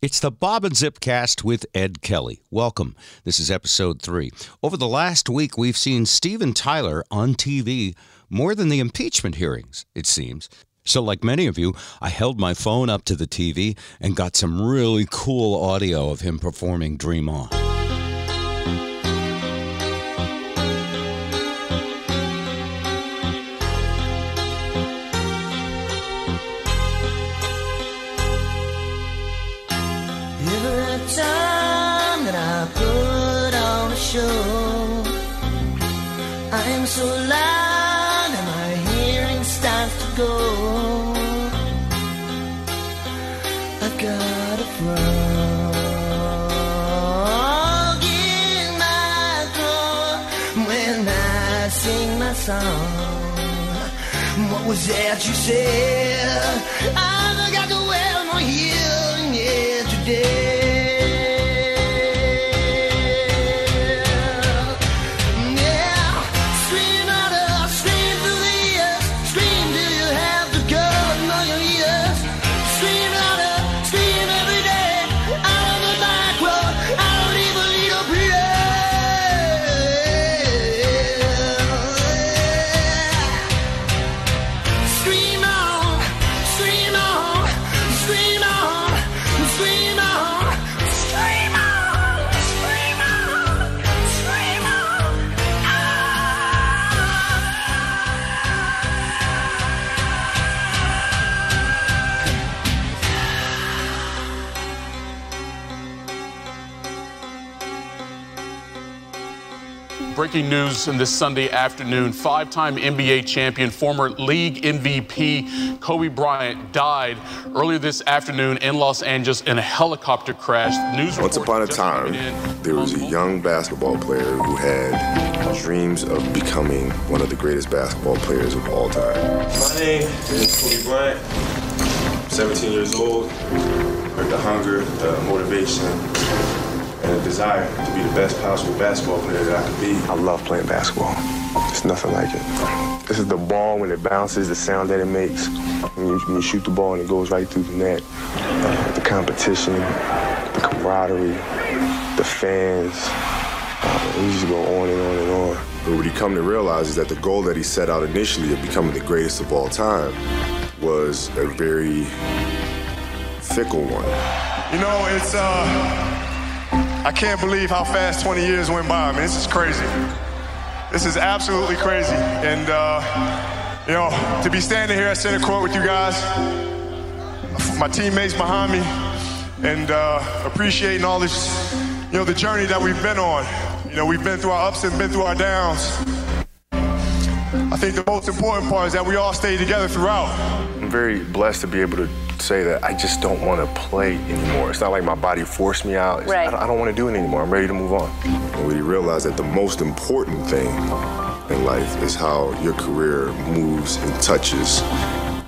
It's the Bob and Zip cast with Ed Kelly. Welcome. This is episode three. Over the last week, we've seen Steven Tyler on TV more than the impeachment hearings, it seems. So, like many of you, I held my phone up to the TV and got some really cool audio of him performing Dream On. Was that you said? I Breaking news in this Sunday afternoon. Five time NBA champion, former league MVP Kobe Bryant died earlier this afternoon in Los Angeles in a helicopter crash. News Once upon a time, there was a young basketball player who had dreams of becoming one of the greatest basketball players of all time. My name is Kobe Bryant. I'm 17 years old. With the hunger, the motivation, and desire to be the best possible basketball player that I could be. I love playing basketball. It's nothing like it. This is the ball when it bounces, the sound that it makes. When you, when you shoot the ball and it goes right through the net. Uh, the competition, the camaraderie, the fans. Uh, we just go on and on and on. But what he come to realize is that the goal that he set out initially of becoming the greatest of all time was a very fickle one. You know, it's uh I can't believe how fast 20 years went by. I mean, this is crazy. This is absolutely crazy. And uh, you know, to be standing here at center court with you guys, my teammates behind me, and uh, appreciating all this, you know, the journey that we've been on. You know, we've been through our ups and been through our downs. I think the most important part is that we all stayed together throughout. I'm very blessed to be able to say that I just don't want to play anymore. It's not like my body forced me out. It's- Right. I don't, I don't want to do it anymore. I'm ready to move on. And we realize that the most important thing in life is how your career moves and touches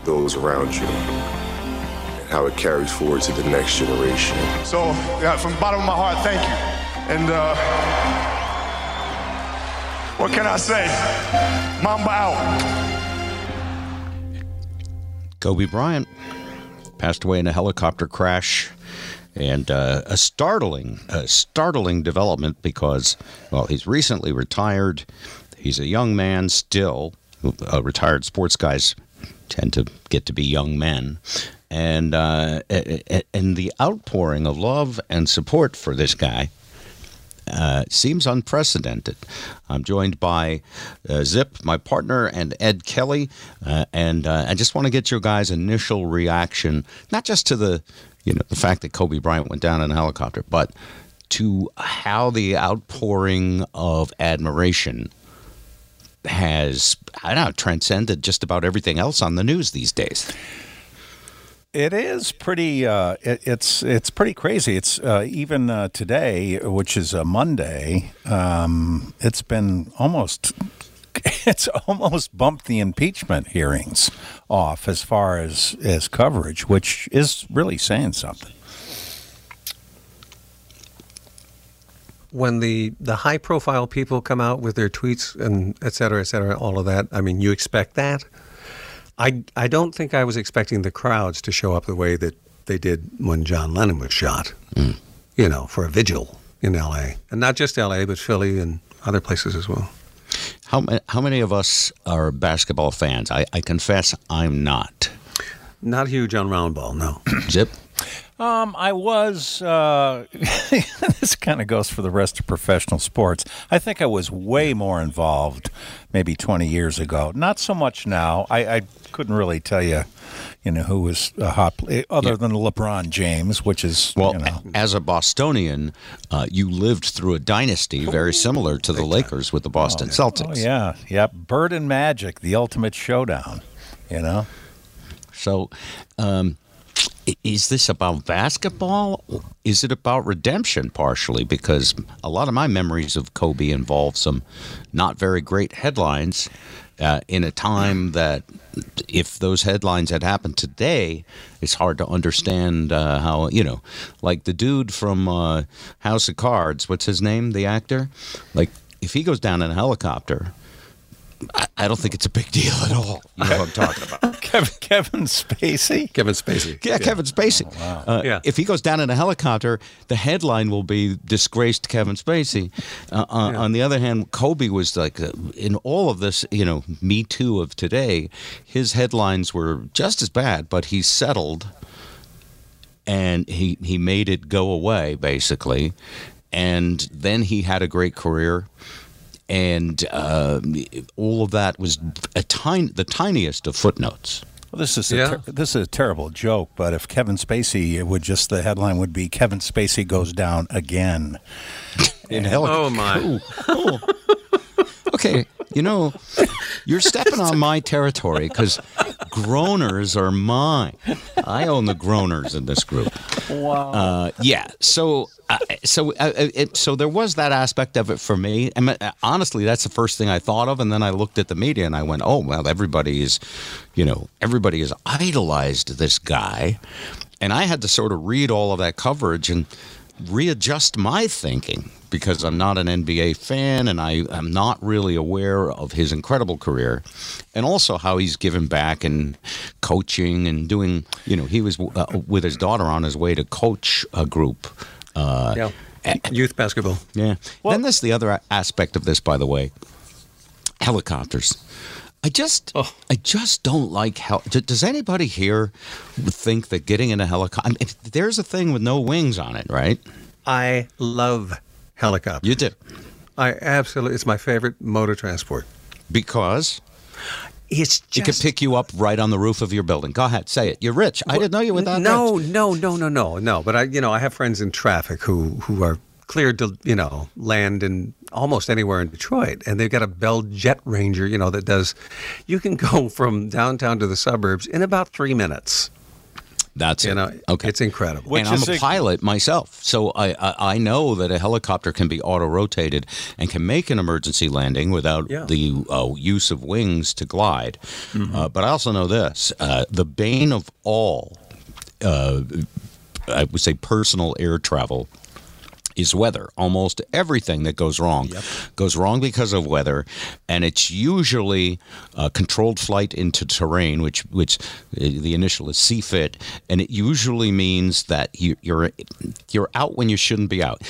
those around you and how it carries forward to the next generation. So, yeah, from the bottom of my heart, thank you. And uh, what can I say? Mamba out. Kobe Bryant passed away in a helicopter crash. And uh, a startling, a startling development because, well, he's recently retired. He's a young man still. Uh, retired sports guys tend to get to be young men, and uh, and the outpouring of love and support for this guy uh, seems unprecedented. I'm joined by uh, Zip, my partner, and Ed Kelly, uh, and uh, I just want to get your guys' initial reaction, not just to the, you know, the fact that Kobe Bryant went down in a helicopter, but to how the outpouring of admiration has, I don't know, transcended just about everything else on the news these days. It is pretty. Uh, it, it's it's pretty crazy. It's uh, even uh, today, which is a Monday. Um, it's been almost. It's almost bumped the impeachment hearings off as far as as coverage, which is really saying something. when the the high profile people come out with their tweets and et cetera, et cetera, all of that, I mean, you expect that. I I don't think I was expecting the crowds to show up the way that they did when John Lennon was shot. Mm. You know, for a vigil in L.A. and not just L.A. but Philly and other places as well. How how many of us are basketball fans? I, I confess I'm not. Not huge on round ball, no. Zip. Um, I was. Uh, this kind of goes for the rest of professional sports. I think I was way more involved, maybe 20 years ago. Not so much now. I, I couldn't really tell you, you know, who was a hot play, other than LeBron James, which is Well, you know. as a Bostonian, uh, you lived through a dynasty very similar to the Lakers with the Boston Celtics. Oh yeah, yep. Bird and Magic, the ultimate showdown. You know. So, um, is this about basketball? Is it about redemption partially? Because a lot of my memories of Kobe involve some not very great headlines uh, in a time that, if those headlines had happened today, it's hard to understand uh, how, you know, like the dude from uh, House of Cards, what's his name, the actor? Like, if he goes down in a helicopter, I, I don't think it's a big deal at all. You know what I'm talking about. Kevin, Kevin Spacey. Kevin Spacey. Yeah, Kevin Spacey. Uh, Yeah. If he goes down in a helicopter, the headline will be "Disgraced Kevin Spacey." Uh, uh, On the other hand, Kobe was like uh, in all of this, you know, Me Too of today. His headlines were just as bad, but he settled, and he he made it go away basically, and then he had a great career. And uh, all of that was a tiny, the tiniest of footnotes. Well, this is a Yeah. ter- this is a terrible joke, but if Kevin Spacey, it would just the headline would be Kevin Spacey goes down again. in helicopter. Oh my! Okay, you know, you're stepping on my territory because groaners are mine. I own the groaners in this group. Wow. Uh, yeah. So, so, uh, it, so there was that aspect of it for me. And uh, honestly, that's the first thing I thought of. And then I looked at the media and I went, "Oh well, everybody is, you know, everybody has idolized this guy," and I had to sort of read all of that coverage and readjust my thinking because I'm not an NBA fan and I am not really aware of his incredible career and also how he's given back and coaching and doing, you know, he was uh, with his daughter on his way to coach a group. Uh, Yeah. Youth basketball. yeah. then there's the other aspect of this, by the way helicopters. I just, I just don't like hel- Does anybody here think that getting in a helicopter? there's a thing with no wings on it, right? I love helicopters. You do I absolutely. It's my favorite mode of transport. because It's it could pick you up right on the roof of your building. Go ahead, say it. You're rich. I didn't know you were that no, rich. no, no, no, no, no. But I, you know, I have friends in traffic who who are cleared to, you know, land in almost anywhere in Detroit, and they've got a Bell Jet Ranger, you know, that does. You can go from downtown to the suburbs in about three minutes. That's You it. know, okay. it's incredible. Which and I'm a a- pilot myself, so I, I I know that a helicopter can be auto rotated and can make an emergency landing without Yeah. the uh, use of wings to glide. Uh, but I also know this: uh, the bane of all, uh, I would say, personal air travel. Is weather. Almost everything that goes wrong goes wrong because of weather, and it's usually uh, controlled flight into terrain, which which uh, the initial is CFIT, and it usually means that you, you're you're out when you shouldn't be out.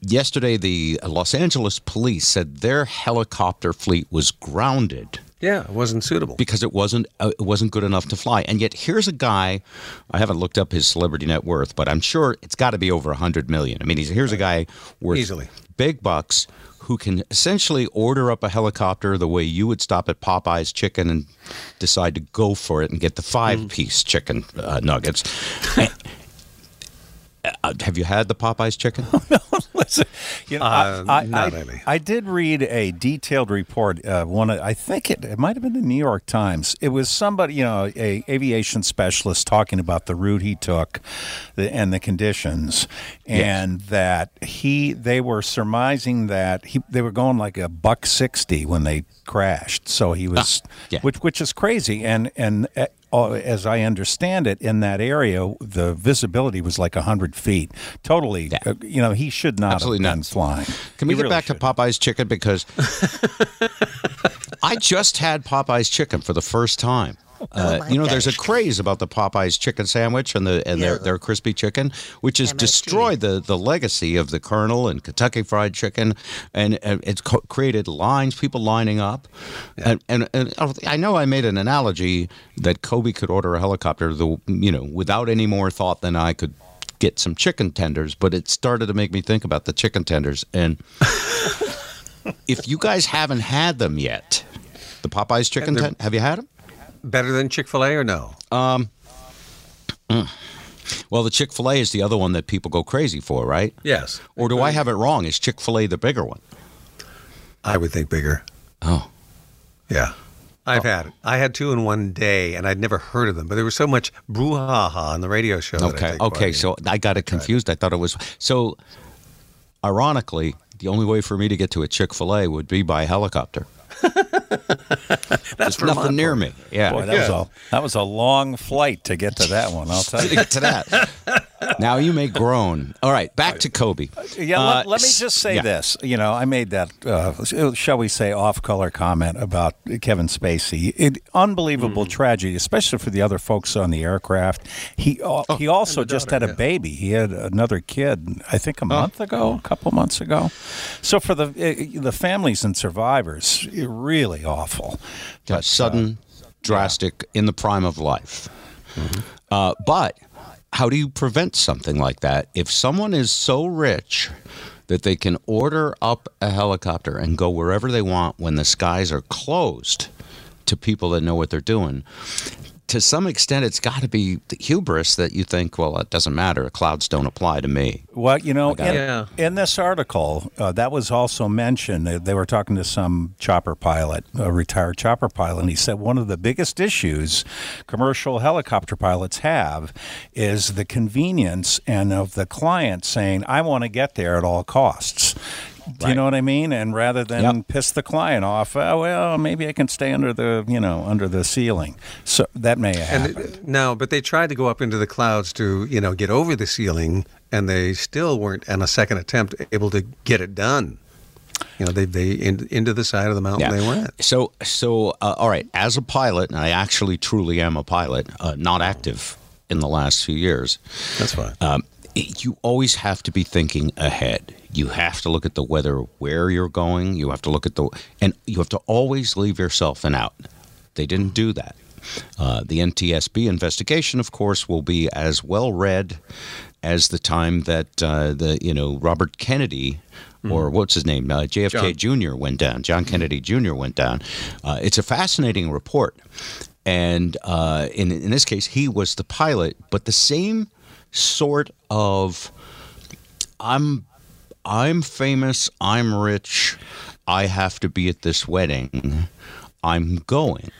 Yesterday, the Los Angeles police said their helicopter fleet was grounded yeah, it wasn't suitable. because it wasn't uh, it wasn't good enough to fly. And yet here's a guy. I haven't looked up his celebrity net worth, but I'm sure it's got to be over a hundred million. I mean, he's, here's a guy worth Easily. big bucks who can essentially order up a helicopter the way you would stop at Popeye's Chicken and decide to go for it and get the five Mm. piece chicken uh, nuggets. Uh, have you had the Popeye's chicken? Listen, you know, Uh, I, I, I- I did read a detailed report. Uh, one, I think it, it might have been the New York Times. It was somebody, you know, a aviation specialist talking about the route he took, the, and the conditions, and that he they were surmising that he they were going like a buck sixty when they crashed. So he was, yeah. which which is crazy, and and. Uh, as I understand it, in that area, the visibility was like hundred feet. Totally, uh, you know, he should not Absolutely have been nuts. flying. Can we He get really back should. to Popeye's chicken because I just had Popeye's chicken for the first time. Uh, you know, there's a craze about the Popeyes chicken sandwich and the and their, Yeah. their crispy chicken, which has MSG. destroyed the, the legacy of the Colonel and Kentucky Fried Chicken, and, and it's co- created lines, people lining up, and, and and I know I made an analogy that Kobe could order a helicopter, the you know, without any more thought than I could get some chicken tenders, but it started to make me think about the chicken tenders and. if you guys haven't had them yet, the Popeyes chicken they're- have you had them? Better than Chick Fil A or no? Um, mm. Well, the Chick Fil A is the other one that people go crazy for, right? Yes. Or do I have it wrong? Is Chick Fil A the bigger one? I would think bigger. Oh, Yeah. I've had it. I had two in one day, and I'd never heard of them. But there was so much brouhaha on the radio show. that I okay, okay. So I got it confused. I thought it was so. Ironically, the only way for me to get to a Chick Fil A would be by helicopter. that's Vermont nothing near me. Yeah, Boy, that was a that was a long flight to get to that one. I'll tell you to you. get to that. now you may groan. All right, back to Kobe. Yeah, Uh, let, let me just say yeah. this. You know, I made that, uh, shall we say, off-color comment about Kevin Spacey. It, unbelievable Mm-hmm. tragedy, especially for the other folks on the aircraft. He uh, he also and just daughter, had a yeah. baby. He had another kid, I think, a month ago, a couple months ago. So for the uh, the families and survivors, really awful. Yeah, sudden, drastic, in the prime of life. Mm-hmm. Uh, but how do you prevent something like that if someone is so rich that they can order up a helicopter and go wherever they want when the skies are closed to people that know what they're doing? To some extent, it's got to be the hubris that you think, well, it doesn't matter. Clouds don't apply to me. Well, you know, in. Yeah. in this article, uh, that was also mentioned. They, they were talking to some chopper pilot, a retired chopper pilot, and he said one of the biggest issues commercial helicopter pilots have is the convenience and of the client saying, "I want to get there at all costs." Do you know what I mean? And rather than Yep. piss the client off, oh, well, maybe I can stay under the, you know, under the ceiling. So that may have And happened. it- no, but they tried to go up into the clouds to, you know, get over the ceiling, and they still weren't, on a second attempt, able to get it done. You know, they they in, into the side of the mountain they went. So, so uh, all right. As a pilot, and I actually truly am a pilot, uh, not active in the last few years. That's fine. Um, you always have to be thinking ahead. You have to look at the weather where you're going. You have to look at the, and you have to always leave yourself an out. They didn't do that. Uh, the NTSB investigation, of course, will be as well read as the time that uh, the you know Robert Kennedy or what's his name uh, JFK Jr. went down. John Kennedy Jr. went down. Uh, it's a fascinating report, and uh, in in this case, he was the pilot, but the same sort of I'm I'm famous, I'm rich, I have to be at this wedding. I'm going.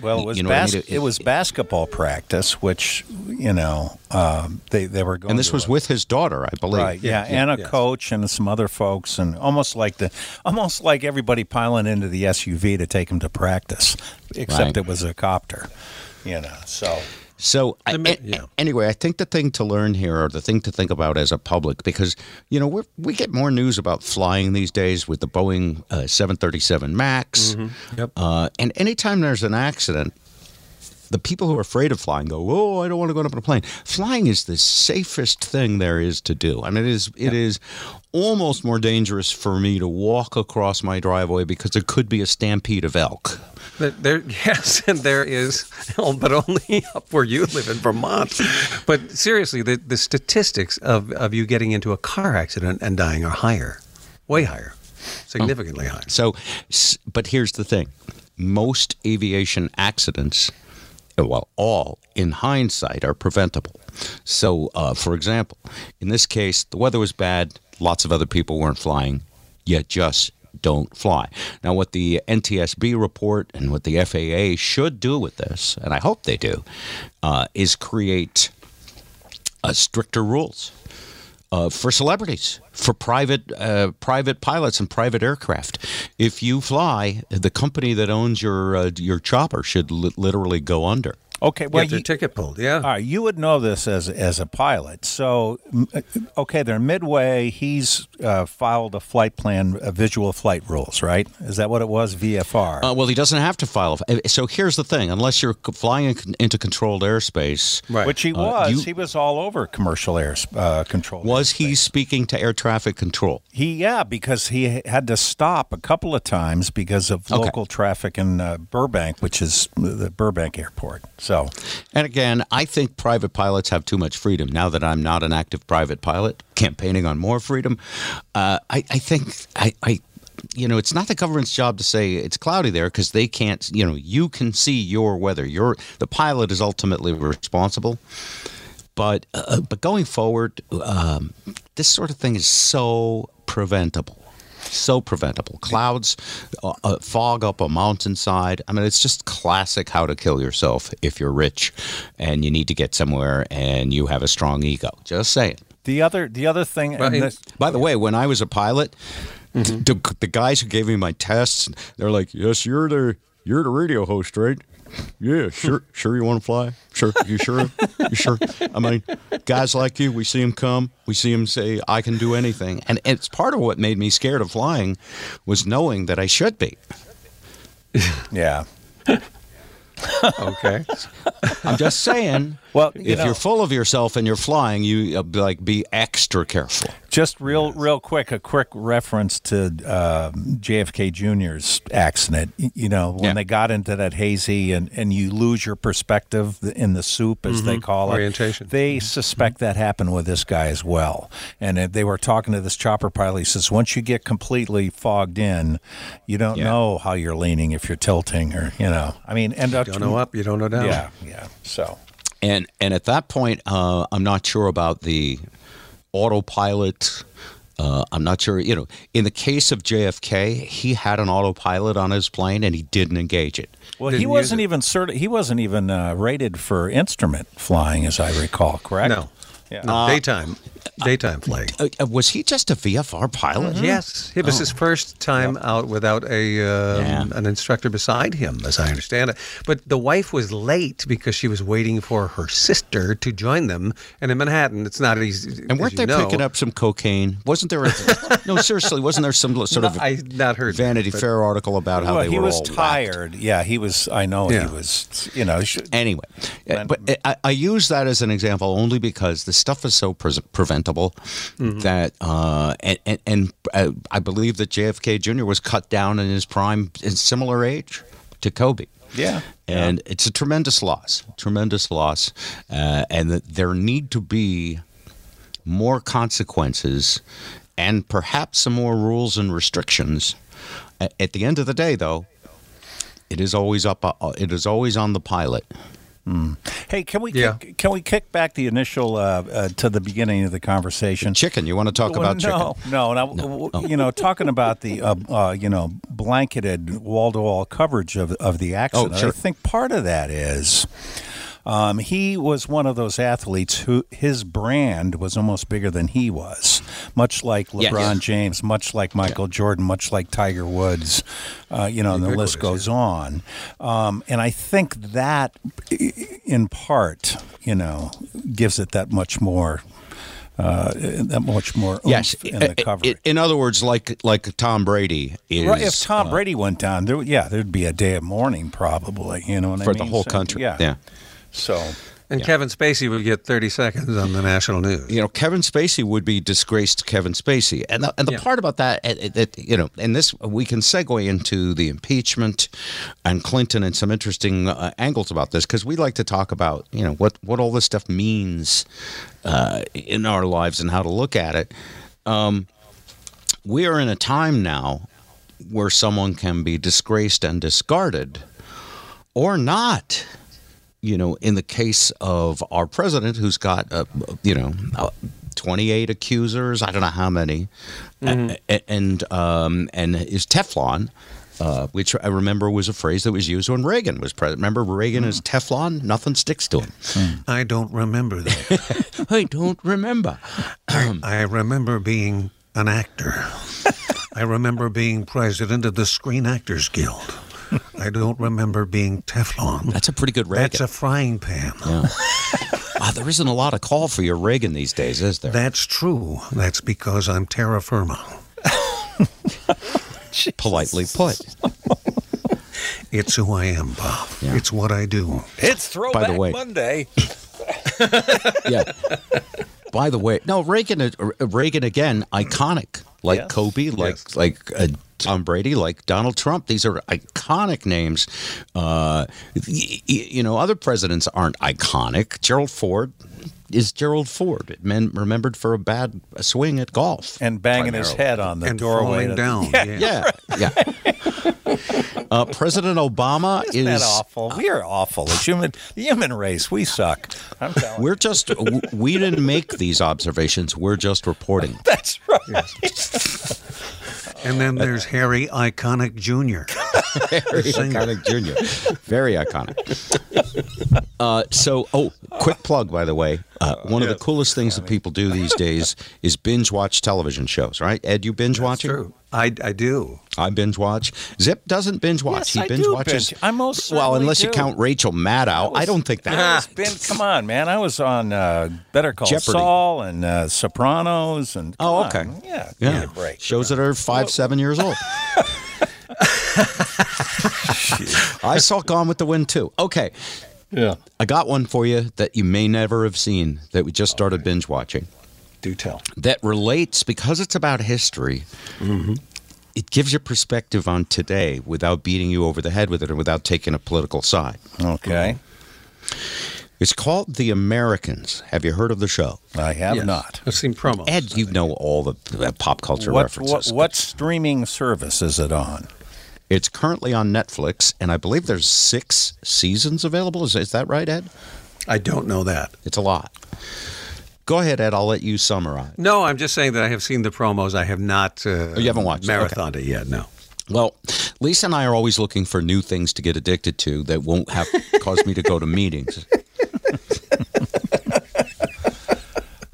Well, it was You know what I mean? it, was basketball practice, which you know um, they they were going. And this was a- with his daughter, I believe. right, yeah, and a yes. coach and some other folks, and almost like the almost like everybody piling into the SUV to take him to practice, except Right. it was a copter, you know. So So I, a- yeah. anyway, I think the thing to learn here, or the thing to think about as a public, because you know we we get more news about flying these days with the Boeing uh, 737 Max, Yep. uh, and anytime there's an accident. The people who are afraid of flying go, "Oh, I don't want to go up in a plane." Flying is the safest thing there is to do. I mean, it is it is almost more dangerous for me to walk across my driveway because there could be a stampede of elk. There, there, yes, and there is, but only up where you live in Vermont. But seriously, the, the statistics of, of you getting into a car accident and dying are higher, way higher, significantly higher. So, but here's the thing most aviation accidents, well, all in hindsight, are preventable. So, uh, for example, in this case, the weather was bad, lots of other people weren't flying, you just don't fly. Now, what the NTSB report and what the FAA should do with this, and I hope they do, uh, is create uh, stricter rules uh, for celebrities, for private uh, private pilots and private aircraft. If you fly, the company that owns your uh, your chopper should li- literally go under. Okay, well, get their you, ticket pulled. Yeah. all right, you would know this as as a pilot. So, okay, they're midway. He's uh, filed a flight plan, a visual flight rules, right? Is that what it was? VFR. Uh, well, he doesn't have to file. a- So here's the thing: unless you're flying into controlled airspace, Right. Which he Uh, was. you- he was all over commercial air uh, control. was he speaking to air traffic control? He yeah, because he had to stop a couple of times because of Okay. local traffic in uh, Burbank, which is the Burbank airport. So And again, I think private pilots have too much freedom. Now that I'm not an active private pilot, campaigning on more freedom, uh, I, I think I, I, you know, it's not the government's job to say it's cloudy there because they can't. You know, you can see your weather. Your the pilot is ultimately responsible. But uh, but going forward, um, this sort of thing is so preventable. So preventable. Clouds uh, uh, fog up a mountainside. I mean, it's just classic how to kill yourself if you're rich and you need to get somewhere and you have a strong ego. Just saying. the other the other thing, Well, and in- this- By the way, when I was a pilot, the, the guys who gave me my tests, they're like, "Yes, you're the you're the radio host, right? Yeah, sure, sure. You want to fly? Sure, you sure? You sure? I mean, guys like you, we see them come, we see them say, "I can do anything," and it's part of what made me scared of flying was knowing that I should be. yeah. Okay. I'm just saying. Well, you if know- you're full of yourself and you're flying, you uh, like be extra careful. Just real, real quick, a quick reference to um JFK Jr.'s accident. You know, when Yeah. they got into that hazy and, and you lose your perspective in the soup, as they call it. Orientation. They suspect that happened with this guy as well. And they were talking to this chopper pilot. He says, once you get completely fogged in, you don't Yeah. know how you're leaning if you're tilting or, you know. I mean, and uh, Don't know up, you don't know down. Yeah, yeah. So. And and at that point, uh, I'm not sure about the autopilot. Uh, I'm not sure. You know, in the case of JFK, he had an autopilot on his plane and he didn't engage it. Well, Didn't he wasn't it. even certi- he wasn't even uh, rated for instrument flying, as I recall. Correct? No. Yeah. No, daytime. Daytime flight. Uh, uh, was he just a VFR pilot? Yes, it was his first time out without a um, Yeah. an instructor beside him, as I understand it. But the wife was late because she was waiting for her sister to join them. And in Manhattan, it's not easy. And weren't as they know. picking up some cocaine? Wasn't there? A, no, seriously, wasn't there some sort No, of I not heard Vanity but- Fair article about how well, they he were was all whacked? tired. Yeah, he was. I know Yeah. he was. You know, sh- Anyway, uh, When- but I, I use that as an example only because the stuff is so pre- preventable that, uh, and, and, and uh, I believe that JFK Jr. was cut down in his prime in similar age to Kobe. yeah. And it's a tremendous loss, tremendous loss, uh, and that there need to be more consequences and perhaps some more rules and restrictions. At the end of the day, though, it is always up. Uh, it is always on the pilot. Hey, can we Yeah. kick, can we kick back the initial uh, uh, to the beginning of the conversation? Chicken. You want to talk Well, about no, chicken? No, no, w- You know, talking about the uh, uh, you know blanketed wall to wall coverage of of the accident. sure. I think part of that is. Um, he was one of those athletes who his brand was almost bigger than he was, much like. LeBron. James, much like Michael Jordan, much like Tiger Woods. Uh, you know, and the list goes on. Um, and I think that, in part, you know, gives it that much more. Uh, that much more Yes. in the coverage. In other words, like like Tom Brady is Right, if Tom uh, Brady went down, there, yeah, there'd be a day of mourning probably. You know what for I the whole So, country. Yeah. yeah. So And Kevin Spacey would get 30 seconds on the national news. you know, Kevin Spacey would be disgraced Kevin Spacey. And the, and the Yeah. part about that, uh, uh, that, you know, and this, we can segue into the impeachment and Clinton and some interesting uh, angles about this because we like to talk about, you know, what, what all this stuff means uh, in our lives and how to look at it. Um, we are in a time now where someone can be disgraced and discarded or not you know, in the case of our president, who's got, uh, you know, uh, 28 accusers, I don't know how many, a- a- and um, and is Teflon, uh, which I remember was a phrase that was used when Reagan was president. Remember, Reagan is Teflon, nothing sticks to him. I don't remember that. I don't remember. I remember being an actor. I remember being president of the Screen Actors Guild. I don't remember being Teflon. That's a pretty good Reagan. That's a frying pan. Ah, there isn't a lot of call for your Reagan these days, is there? That's true. That's because I'm terra firma. Politely put. It's who I am, Bob. Yeah. It's what I do. It's Throwback way- Monday. yeah. By the way, no Reagan. uh, Reagan again, iconic. Like Yes. Kobe, like Yes. like uh, Tom Brady, like Donald Trump. These are iconic names. Uh, y- y- you know, other presidents aren't iconic. Gerald Ford is Gerald Ford. Men remembered for a bad swing at golf And banging his head on the and doorway. falling to- down. Yeah, yeah. Uh, President Obama Isn't that is. awful? We are awful. The human, the human race, we suck. I'm telling We're just. w- We didn't make these observations. We're just reporting. That's right. And then there's Harry Iconic Jr. Very iconic junior. Very iconic. Uh, so, oh, quick plug, by the way. Uh, one of the coolest things that people do these days is binge watch television shows, right? Ed, you binge watching? True. I, I do. I binge watch. Zip doesn't binge watch. Yes, he I binge do watches. binge. I most well, certainly unless you count Rachel Maddow. I don't think that. I was been, come on, man. I was on uh, Better Call Jeopardy. Saul and uh, Sopranos and. Oh, okay. on. Yeah, give Yeah, break. shows that are five, seven years old. I saw Gone with the Wind too. Okay, Yeah. I got one for you that you may never have seen that we just started binge watching. Do tell. that relates because it's about history. It gives you perspective on today without beating you over the head with it or without taking a political side. Okay. It's called The Americans. Have you heard of the show? I have Yes. not. I've seen promos. Ed, you know all the uh, pop culture What, references. what what streaming service is it on? It's currently on Netflix, and I believe there's six seasons available. Is, is that right, Ed? I don't know that. It's a lot. Go ahead, Ed. I'll let you summarize. No, I'm just saying that I have seen the promos. I have not. Uh, Oh, you haven't watched it? Okay. it yet. No. Well, Lisa and I are always looking for new things to get addicted to that won't have cause me to go to meetings.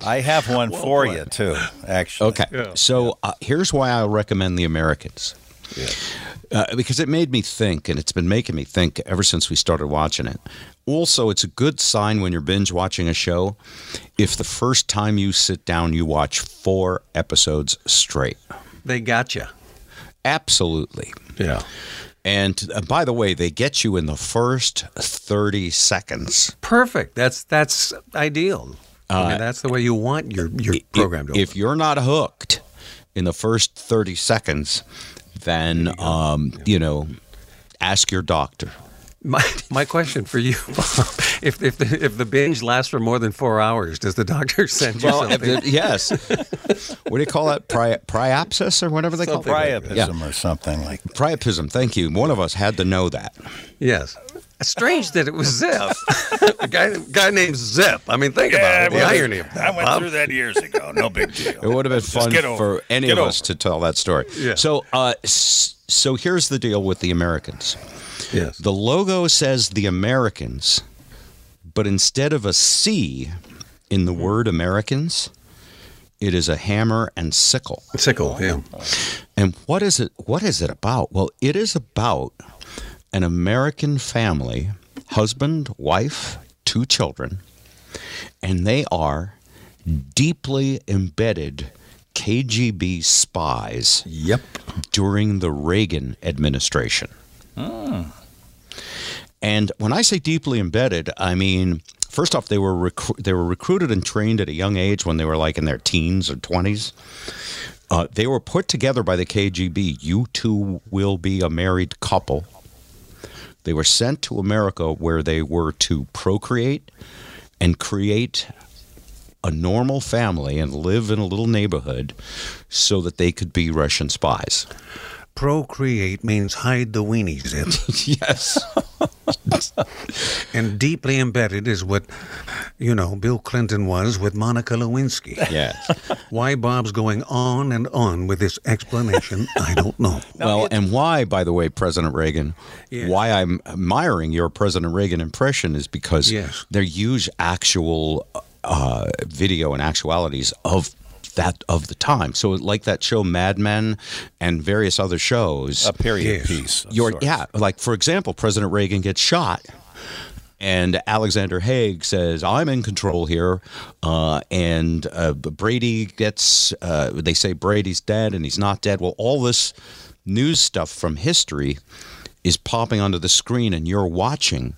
I have one for you too. Actually. Okay. So uh, here's why I recommend The Americans. Uh, because it made me think, and it's been making me think ever since we started watching it. Also, it's a good sign when you're binge watching a show if the first time you sit down, you watch four episodes straight. They got you. Absolutely. Yeah. And uh, by the way, they get you in the first 30 seconds. Perfect. That's that's ideal. I mean, that's the way you want your your program to. Uh, If, if you're not hooked in the first 30 seconds, then, um, you know, ask your doctor. My, my question for you, Bob, if if the, if the binge lasts for more than four hours, does the doctor send you Well, something? it- yes. what do you call that? Pri- priapsis or whatever they Something call it? like Priapism or something like that. Priapism. Thank you. One of us had to know that. yes. Strange that it was Zip, a guy guy named Zip. I mean, think about it. The irony of that. I went Bob. through that years ago. No big deal. It would have been fun over for any Get of over us to tell that story. Yeah. So, uh, so here's the deal with the Americans. Yes. The logo says the Americans, but instead of a C in the Mm-hmm. word Americans, it is a hammer and sickle. Sickle. Yeah. And what is it? What is it about? Well, it is about an American family, husband, wife, two children, and they are deeply embedded KGB spies Yep. during the Reagan administration. And when I say deeply embedded, I mean first off they were recru- they were recruited and trained at a young age when they were like in their teens or 20s. Uh, they were put together by the KGB. You two will be a married couple. They were sent to America where they were to procreate and create a normal family and live in a little neighborhood so that they could be Russian spies. Procreate means hide the weenie zip. yes. and deeply embedded is what, you know, Bill Clinton was with Monica Lewinsky. Yes. Why Bob's going on and on with this explanation, I don't know. well, and why, by the way, President Reagan, Yes. why I'm admiring your President Reagan impression is because Yes. they use actual uh, video and actualities of that of the time. So like that show Mad Men and various other shows. A period Yes. piece. of You're, sorts. yeah, like for example, President Reagan gets shot, and Alexander Haig says, "I'm in control here," uh, and uh, Brady gets. Uh, they say Brady's dead, and he's not dead. Well, all this news stuff from history is popping onto the screen, and you're watching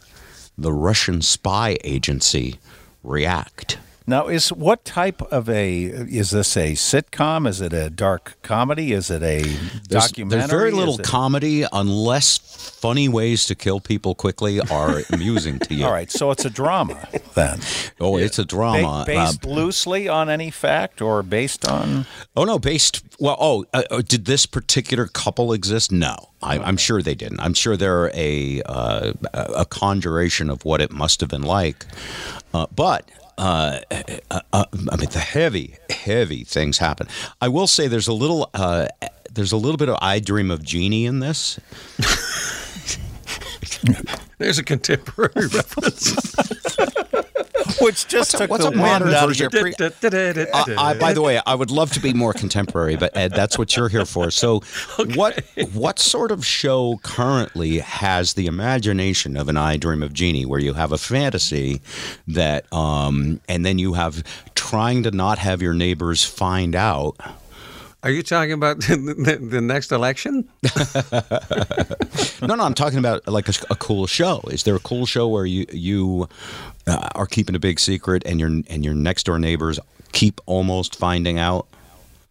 the Russian spy agency react. Now, is what type of a is this a sitcom? Is it a dark comedy? Is it a There's, documentary? there's very little it- comedy unless funny ways to kill people quickly are amusing to you. All right, so it's a drama then, Oh, it's a drama. based Uh, loosely on any fact or based on. oh no, based. Well, oh, uh, uh, did this particular couple exist? No, I, I'm sure they didn't. I'm sure they're a uh, a conjuration of what it must have been like. Uh, but uh, uh, uh, I mean, the heavy, heavy things happen. I will say there's a little. Uh, there's a little bit of I Dream of Jeannie in this. There's a contemporary reference. Which just took what's the a modern out of version? your pre- I, I, by the way, I would love to be more contemporary, but Ed, that's what you're here for. So, what what sort of show currently has the imagination of an I Dream of Jeannie, where you have a fantasy that, um, and then you have trying to not have your neighbors find out. Are you talking about the, the next election? No, no, I'm talking about like a, a cool show. Is there a cool show where you you uh, are keeping a big secret and your and your next door neighbors keep almost finding out?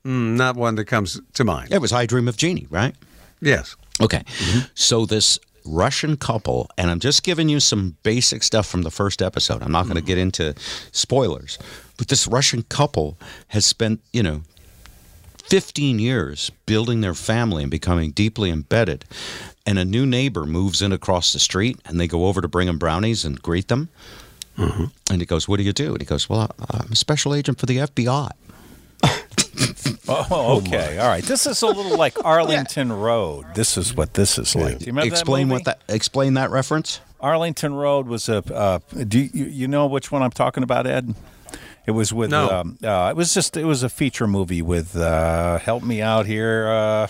Mm, Not one that comes to mind. It was I Dream of Jeannie, right? Yes. Okay. So this Russian couple, and I'm just giving you some basic stuff from the first episode. I'm not going to get into spoilers, but this Russian couple has spent, you know, 15 years building their family and becoming deeply embedded. And a new neighbor moves in across the street, and they go over to bring him brownies and greet them. And he goes, "What do you do?" And he goes, "Well, I'm a special agent for the FBI." Oh, okay, all right. This is a little like Arlington Road. This is what this is like. Do you remember explain that what that explain that reference. Arlington Road was a. Uh, do you, you know which one I'm talking about, Ed? It was with. No. Um, uh, it was just. It was a feature movie with. Uh, help me out here. Uh,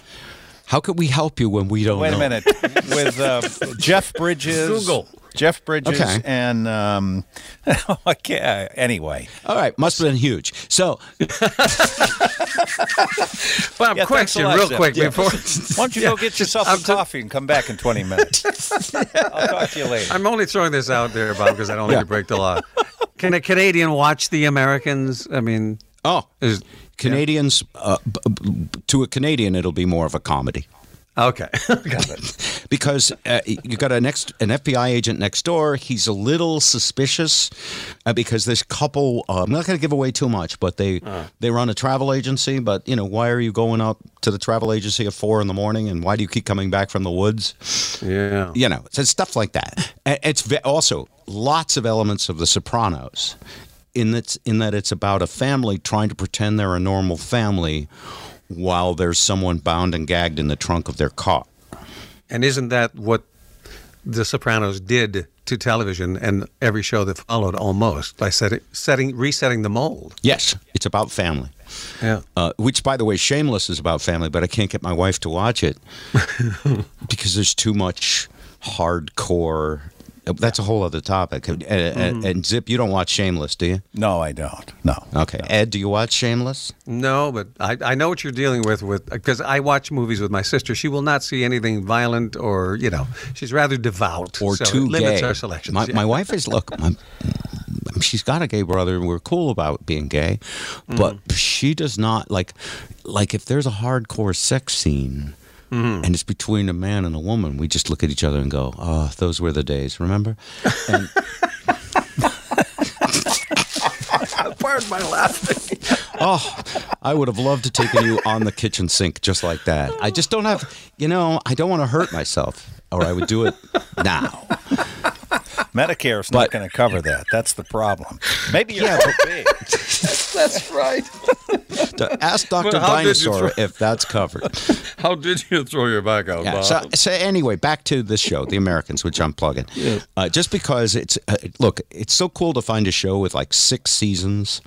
How could we help you when we don't? wait a minute. with uh, Jeff Bridges. Google. Jeff Bridges Okay. and um, okay. Anyway, All right, must have been huge. So, Bob, Yeah, thanks question lot, real Jeff. quick Yeah. before. why don't you go get yourself I'm some just- coffee and come back in 20 minutes? I'll talk to you later. I'm only throwing this out there, Bob, because I don't need to break the law. Can a Canadian watch the Americans? I mean, oh, is Canadians uh, b- b- to a Canadian, it'll be more of a comedy okay. Got it. because uh, you got a next an FBI agent next door. He's a little suspicious uh, because this couple. Uh, I'm not going to give away too much, but they they run a travel agency. But you know, why are you going out to the travel agency at four in the morning, and why do you keep coming back from the woods? Yeah. you know, it's stuff like that. It's ve- also lots of elements of The Sopranos, in that in that it's about a family trying to pretend they're a normal family, while there's someone bound and gagged in the trunk of their car. And isn't that what The Sopranos did to television and every show that followed almost by setting, setting resetting the mold? Yes, it's about family. Yeah. Uh, which, by the way, Shameless is about family, but I can't get my wife to watch it because there's too much hardcore. That's a whole other topic. And, and- and Zip, you don't watch Shameless, do you? No, I don't. No. Okay. Ed, do you watch Shameless? No, but I, I know what you're dealing with with because I watch movies with my sister. She will not see anything violent or you know she's rather devout or so too it limits gay. our selections. My, yeah. my wife is look. My, she's got a gay brother, and we're cool about being gay, but Mm-hmm. she does not like like if there's a hardcore sex scene. Mm-hmm. And it's between a man and a woman. We just look at each other and go, "Oh, those were the days." Remember? And, Pardon my laughing. oh, I would have loved to taken you on the kitchen sink just like that. I just don't have, you know, I don't want to hurt myself, or I would do it now. Medicare's is not going to cover that. That's the problem. Maybe you're Yeah, too big. That's right. To Ask Doctor Well, how did you Dinosaur throw- if that's covered. How did you throw your back out, Yeah. Bob? So, so anyway, back to this show, The Americans, which I'm plugging. Uh, just because it's uh, look, it's so cool to find a show with like six seasons,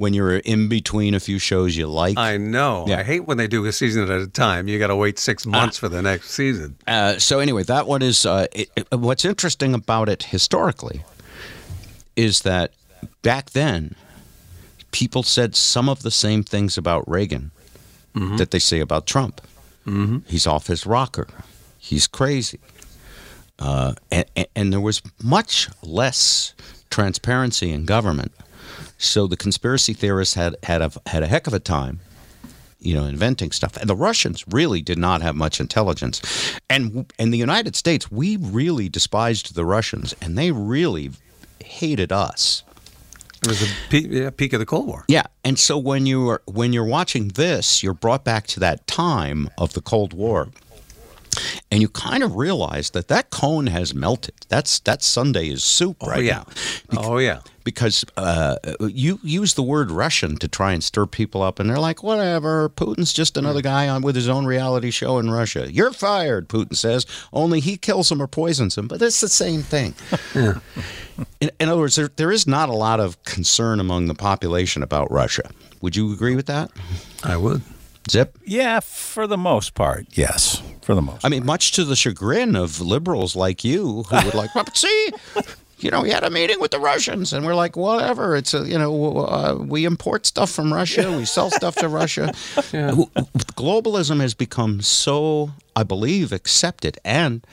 when you're in between a few shows you like. I know. Yeah. I hate when they do a season at a time. You got to wait six months for the next season. Uh, so anyway, that one is uh, it, it- what's interesting about it historically is that back then people said some of the same things about Reagan that they say about Trump. Mm-hmm. He's off his rocker. He's crazy. Uh, and- and there was much less transparency in government. So the conspiracy theorists had had a, had a heck of a time you know, inventing stuff. And the Russians really did not have much intelligence. And in the United States, we really despised the Russians, and they really hated us. It was the peak, yeah, peak of the Cold War. Yeah, and so when you are when you're watching this, you're brought back to that time of the Cold War. And you kind of realize that that cone has melted. That's that Sunday is soup Oh right yeah. now oh yeah. because uh, you use the word Russian to try and stir people up, and they're like, whatever. Putin's just another guy on with his own reality show in Russia. You're fired, Putin says. Only he kills him or poisons him, but it's the same thing. in, in other words, there, there is not a lot of concern among the population about Russia. Would you agree with that, I would. Zip? Yeah, for the most part, yes. For the most. I mean, much to the chagrin of liberals like you who would like, "But see, you know, we had a meeting with the Russians, and we're like, whatever. It's a, you know, uh, we import stuff from Russia, we sell stuff to Russia. Globalism has become so, I believe, accepted and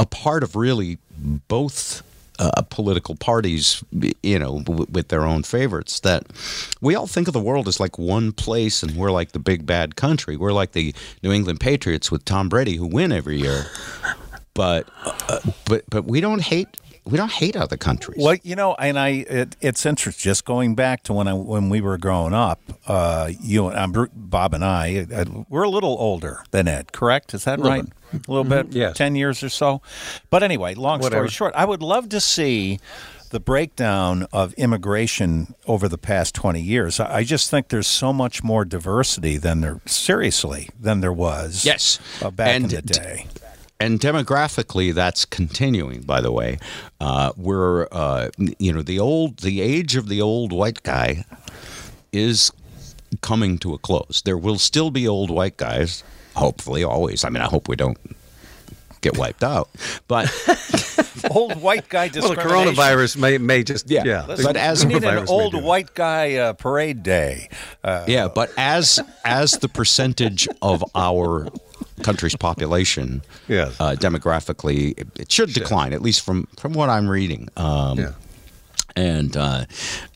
a part of really both. Uh, political parties, you know, w- with their own favorites, that we all think of the world as like one place and we're like the big bad country. We're like the New England Patriots with Tom Brady who win every year. But uh, but but we don't hate we don't hate other countries. Well, you know, and I it, it's interesting. Just going back to when I when we were growing up, uh, you and um, Bob and I, uh, we're a little older than Ed. Correct? Is that right? A little bit, Yes. ten years or so. But anyway, long Whatever. story short, I would love to see the breakdown of immigration over the past 20 years. I just think there's so much more diversity than there seriously than there was Yes. uh, back And in the d- day. and demographically, that's continuing. By the way, uh, we're uh, you know the old the age of the old white guy is coming to a close. There will still be old white guys, hopefully, always. I mean, I hope we don't get wiped out, but. Old white guy Well, the coronavirus may may just Yeah. yeah. But as- we need an old white guy uh, parade day. Uh, Yeah, but as as the percentage of our country's population, Yes. uh, demographically, it, it should decline. At least from from what I'm reading. Um, Yeah. And uh,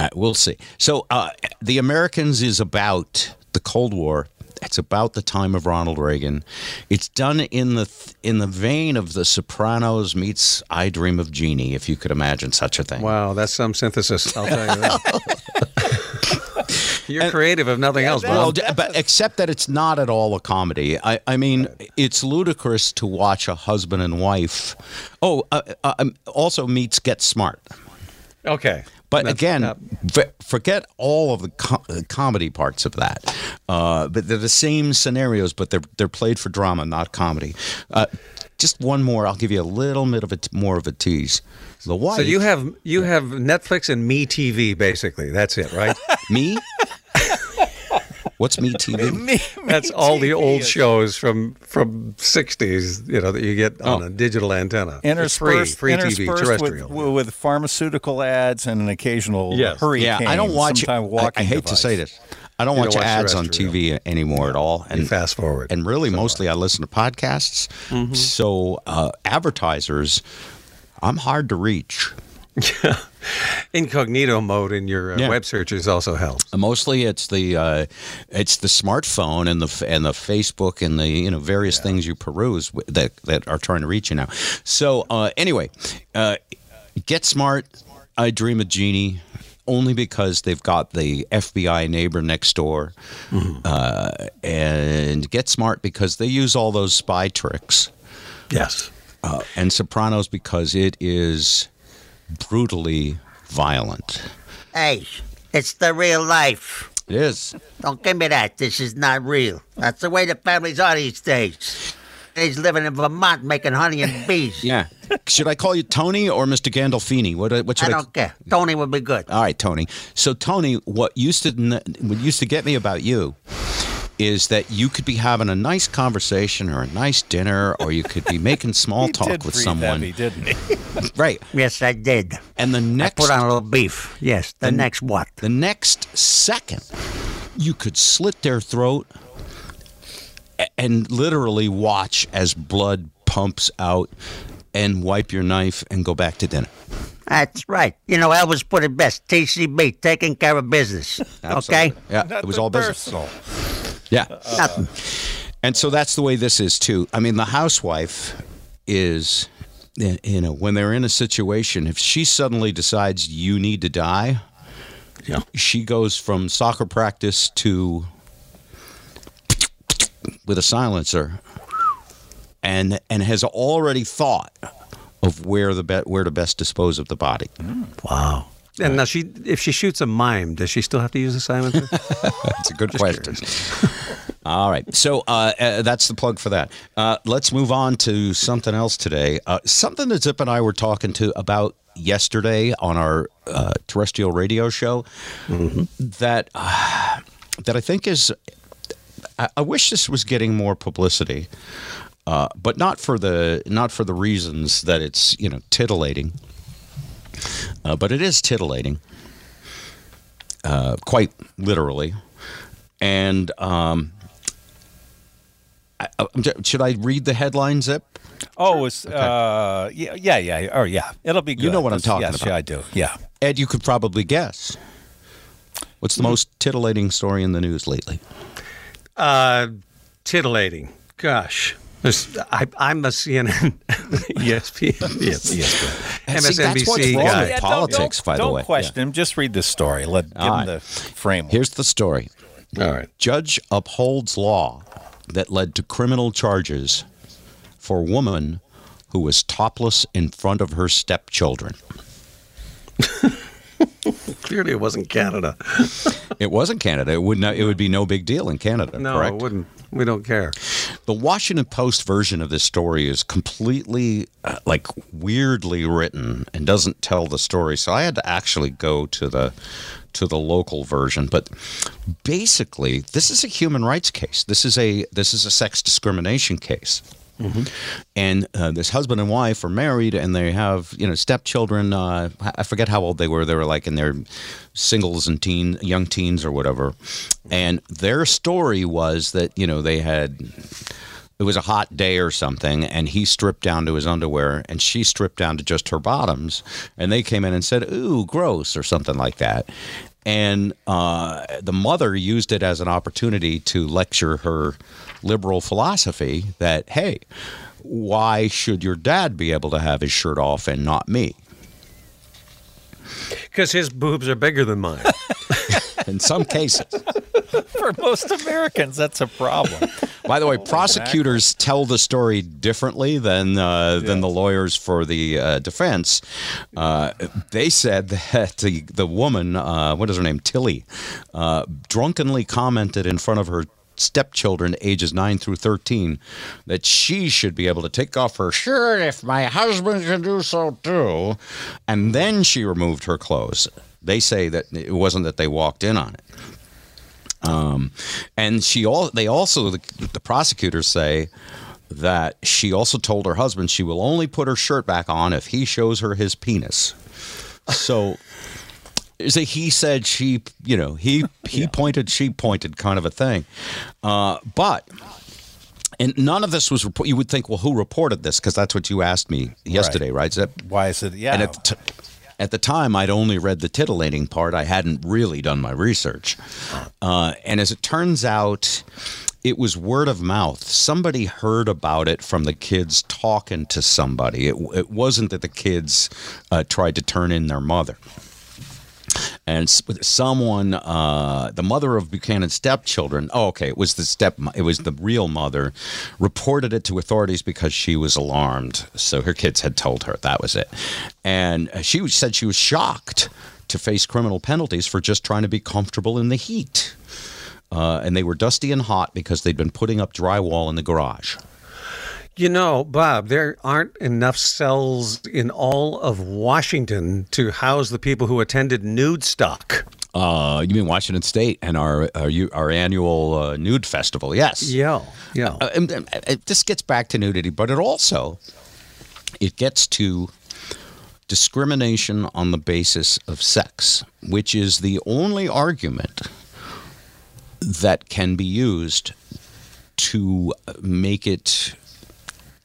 uh, we'll see. So, uh, the Americans is about the Cold War. It's about the time of Ronald Reagan. It's done in the th- in the vein of The Sopranos meets I Dream of Jeannie, if you could imagine such a thing. Wow, that's some synthesis. I'll tell you that. You're creative if nothing else, Bob. d- but except that it's not at all a comedy. I, I mean, it's ludicrous to watch a husband and wife. Oh, uh, uh, um, also meets Get Smart. Okay. But That's again, forget all of the co- comedy parts of that. Uh, but they're the same scenarios, but they're they're played for drama, not comedy. Uh, just one more. I'll give you a little bit of a t- more of a tease. The wife. so you have you have Netflix and Me TV basically. That's it, right? me. What's me TV? That's all the old shows from from '60s, you know, that you get on Oh. a digital antenna. It's free, interspersed, free TV, interspersed terrestrial. with, with pharmaceutical ads and an occasional Yes. hurricane. Yeah, I don't watch. sometime I, walking I hate device. to say this. I don't You watch don't watch ads on terrestrial. TV anymore at all. You fast forward. And really, So mostly I listen to podcasts. Mm-hmm. So uh, advertisers, I'm hard to reach. Incognito mode in your uh, Yeah. web searches also helps. Mostly, it's the uh, it's the smartphone and the and the Facebook and the you know various things you peruse that that are trying to reach you now. So uh, anyway, uh, get smart. I dream of Jeannie. Only because they've got the FBI neighbor next door, uh, and get smart because they use all those spy tricks. Yes. uh, and Sopranos because it is brutally violent. Hey, it's the real life. It is. Don't give me that. This is not real. That's the way the families are these days. He's living in Vermont making honey and bees. Yeah. Should I call you Tony or Mr. Gandolfini? What, uh, what I should I, don't care. Tony would be good. All right, Tony. So, Tony, what used to what used to get me about you is that you could be having a nice conversation or a nice dinner, or you could be making small He talk did with someone, heavy, didn't he? right? Yes, I did. And the next. I next put on a little beef. Yes, the And- next what? the next second, you could slit their throat and literally watch as blood pumps out and wipe your knife and go back to dinner. That's right. You know, Elvis put it best. TCB, taking care of business. Okay? Absolutely. Yeah, it was all business. personal. Yeah. Uh, Nothing. And so that's the way this is too. I mean, the housewife is, you know, when they're in a situation, if she suddenly decides you need to die, Yeah. she goes from soccer practice to with a silencer, and and has already thought of where the be- where to best dispose of the body. Wow. And now she, if she shoots a mime, does she still have to use a silencer? That's a good question. All right. So uh, uh, that's the plug for that. Uh, let's move on to something else today. Uh, something that Zip and I were talking to about yesterday on our uh, terrestrial radio show that uh, that I think is. I, I wish this was getting more publicity, uh, but not for the not for the reasons that it's you know titillating. Uh, but it is titillating, uh, quite literally. And um, I, should I read the headline, Zip? Oh, it's uh, yeah, yeah, yeah. Oh, yeah. It'll be good. You know what I'm talking yes, about. Yeah, I do. Yeah. Ed, you could probably guess. What's the most titillating story in the news lately? uh, titillating. Gosh. There's, I, I'm a CNN, ESPN, yes, ESPN, And see, that's what's MSNBC wrong guy. with Yeah, politics, don't, by the way. don't way. question him. Just read the story. Let give All him the framework. Here's the story. All right. Judge upholds law that led to criminal charges for woman who was topless in front of her stepchildren. Clearly, it wasn't Canada. It wasn't Canada. It would not, it would be no big deal in Canada, No, correct? it wouldn't. We don't care. The Washington Post version of this story is completely, uh, like, weirdly written and doesn't tell the story. So I had to actually go to the to the local version. But basically, this is a human rights case. This is a this is a sex discrimination case. And uh, this husband and wife are married, and they have you know stepchildren. Uh, I forget how old they were. They were like in their singles and teen, young teens or whatever. And their story was that you know they had it was a hot day or something, and he stripped down to his underwear, and she stripped down to just her bottoms, and they came in and said, "Ooh, gross," or something like that. And uh, the mother used it as an opportunity to lecture her liberal philosophy that, hey, why should your dad be able to have his shirt off and not me? Because his boobs are bigger than mine. In some cases. For most Americans, that's a problem. By the way, prosecutors tell the story differently than uh, than the lawyers for the uh, defense. Uh, they said that the the woman, uh, what is her name, Tilly, uh, drunkenly commented in front of her stepchildren ages 9 through 13 that she should be able to take off her shirt if my husband can do so too and then she removed her clothes they say that it wasn't that they walked in on it um, and she all they also the, the prosecutors say that she also told her husband she will only put her shirt back on if he shows her his penis. So is a he said she you know he he pointed she pointed kind of a thing, uh, but. And none of this was report. You would think, well, who reported this? Because that's what you asked me yesterday, right? Is that Why is it? Yeah. and at the, t- at the time, I'd only read the titillating part. I hadn't really done my research. Uh, and as it turns out, it was word of mouth. Somebody heard about it from the kids talking to somebody. It, it wasn't that the kids uh, tried to turn in their mother. And someone, uh, the mother of Buchanan's stepchildren, oh, okay, it was the step, it was the real mother, reported it to authorities because she was alarmed. So her kids had told her that was it, and uh, she said she was shocked to face criminal penalties for just trying to be comfortable in the heat. Uh, and they were dusty and hot because they'd been putting up drywall in the garage. You know, Bob, there aren't enough cells in all of Washington to house the people who attended Nude Stock. Uh, you mean Washington State and our our, our annual uh, nude festival? Yes. Yeah, yeah. Uh, and, and, uh, this gets back to nudity, but it also it gets to discrimination on the basis of sex, which is the only argument that can be used to make it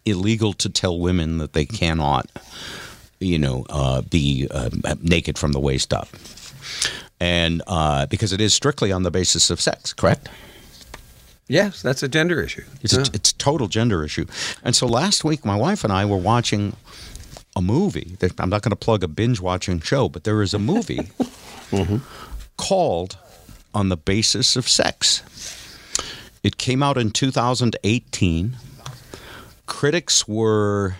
illegal to tell women that they cannot, you know, uh, be uh, naked from the waist up. And uh, because it is strictly on the basis of sex, correct? Yes, that's a gender issue. It's a, it's a total gender issue. And so last week, my wife and I were watching a movie. I'm not going to plug a binge watching show, but there is a movie called On the Basis of Sex. It came out in 2018. Critics were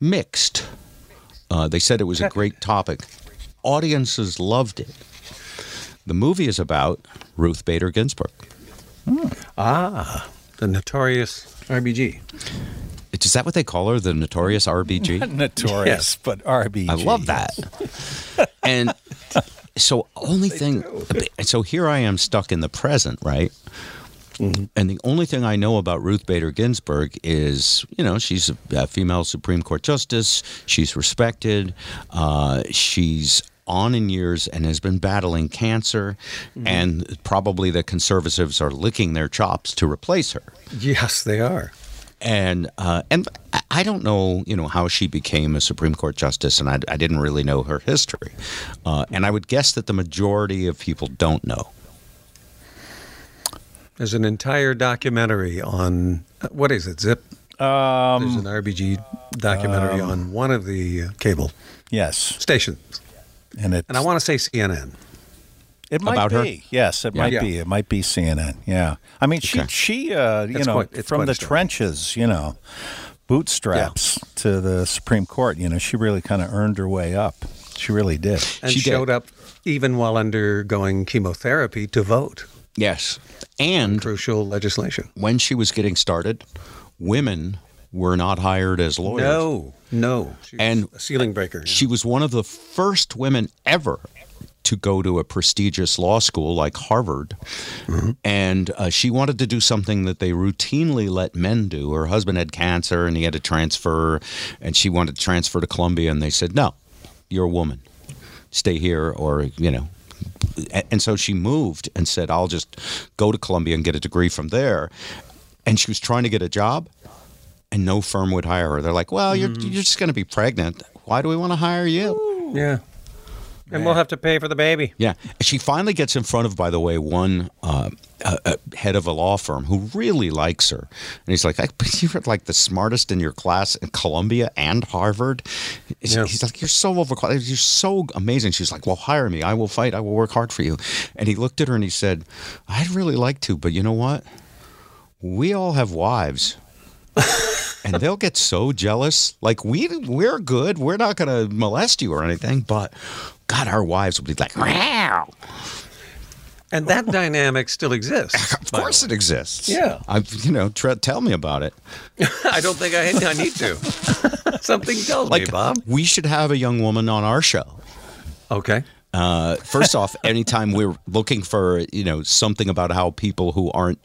mixed. Uh, they said it was a great topic. Audiences loved it. The movie is about Ruth Bader Ginsburg. Ah, the notorious RBG. Is that what they call her? The notorious RBG? Not Notorious, Yes. but RBG. I love that. and so, only thing, so here I am stuck in the present, right? And the only thing I know about Ruth Bader Ginsburg is, you know, she's a, a female Supreme Court justice. She's respected. Uh, she's on in years and has been battling cancer. And probably the conservatives are licking their chops to replace her Yes, they are. and uh, and I- I don't know, you know, how she became a Supreme Court justice, and I, I didn't really know her history, uh, and I would guess that the majority of people don't know. There's an entire documentary on what is it? Zip. Um, There's an RBG documentary on one of the uh, cable yes, stations, and it and I want to say CNN. it might About her? be. Yes, it might Yeah. be. It might be CNN. Yeah, I mean, she Okay. she uh, you It's know quite- from the trenches, you know, bootstraps to the Supreme Court. You know, she really kind of earned her way up. She really did. and She did. showed up even while undergoing chemotherapy to vote. Yes, and Crucial legislation. when she was getting started, women were not hired as lawyers. No, no. She was And a ceiling breaker. She was one of the first women ever to go to a prestigious law school like Harvard. And uh, she wanted to do something that they routinely let men do. Her husband had cancer and he had to transfer, and she wanted to transfer to Columbia. And they said, no, you're a woman. Stay here, or, you know. And so she moved and said, I'll just go to Columbia and get a degree from there. And she was trying to get a job and no firm would hire her. They're like, well, you're, hmm. you're just going to be pregnant. Why do we want to hire you? yeah. And we'll have to pay for the baby. Yeah. She finally gets in front of, by the way, one uh, uh, uh, head of a law firm who really likes her. And he's like, I, you're like the smartest in your class in Columbia and Harvard. He's, Yeah. he's like, you're so overqualified. You're so amazing. She's like, well, hire me. I will fight. I will work hard for you. And he looked at her and he said, I'd really like to, but you know what? We all have wives. and they'll get so jealous. Like we we're good. We're not going to molest you or anything, but God, our wives will be like, wow. And that dynamic still exists. Of course, it exists. Yeah. I, you know, tre- tell me about it. I don't think I, I need to. Something tells Like, me, Bob. we should have a young woman on our show. Okay. Uh, first off, anytime we're looking for, you know, something about how people who aren't,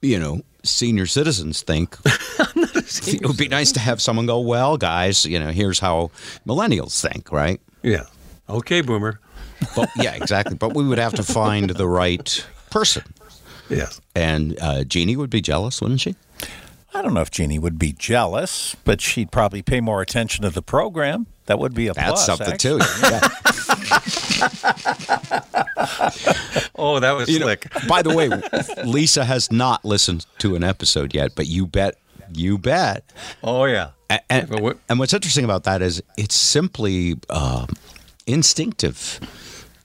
you know, senior citizens think, it would be nice to have someone go, well, guys, you know, here's how millennials think, right? Yeah. Okay, boomer. But yeah, exactly. But we would have to find the right person. Yes. And uh, Jeannie would be jealous, wouldn't she? I don't know if Jeannie would be jealous, but she'd probably pay more attention to the program. That would be a That's plus. something actually. too. Yeah. Oh, that was You know, slick. by the way, Lisa has not listened to an episode yet, but you bet, you bet. Oh, yeah. A- And, and what's interesting about that is it's simply um, instinctive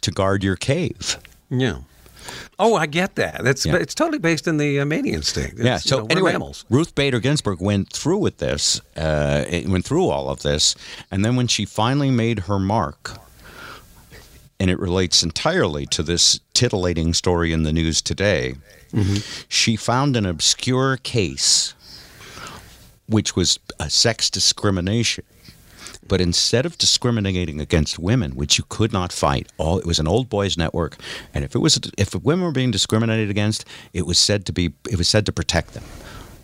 to guard your cave. Yeah. Oh, I get that. That's Yeah. it's totally based in the uh, mate instinct. It's, yeah. you So know, anyway, mammals. Ruth Bader Ginsburg went through with this, uh, went through all of this, and then when she finally made her mark, and it relates entirely to this titillating story in the news today, Mm-hmm. she found an obscure case which was a sex discrimination. But instead of discriminating against women, which you could not fight, all it was an old boys network, and if it was if women were being discriminated against, it was said to be it was said to protect them.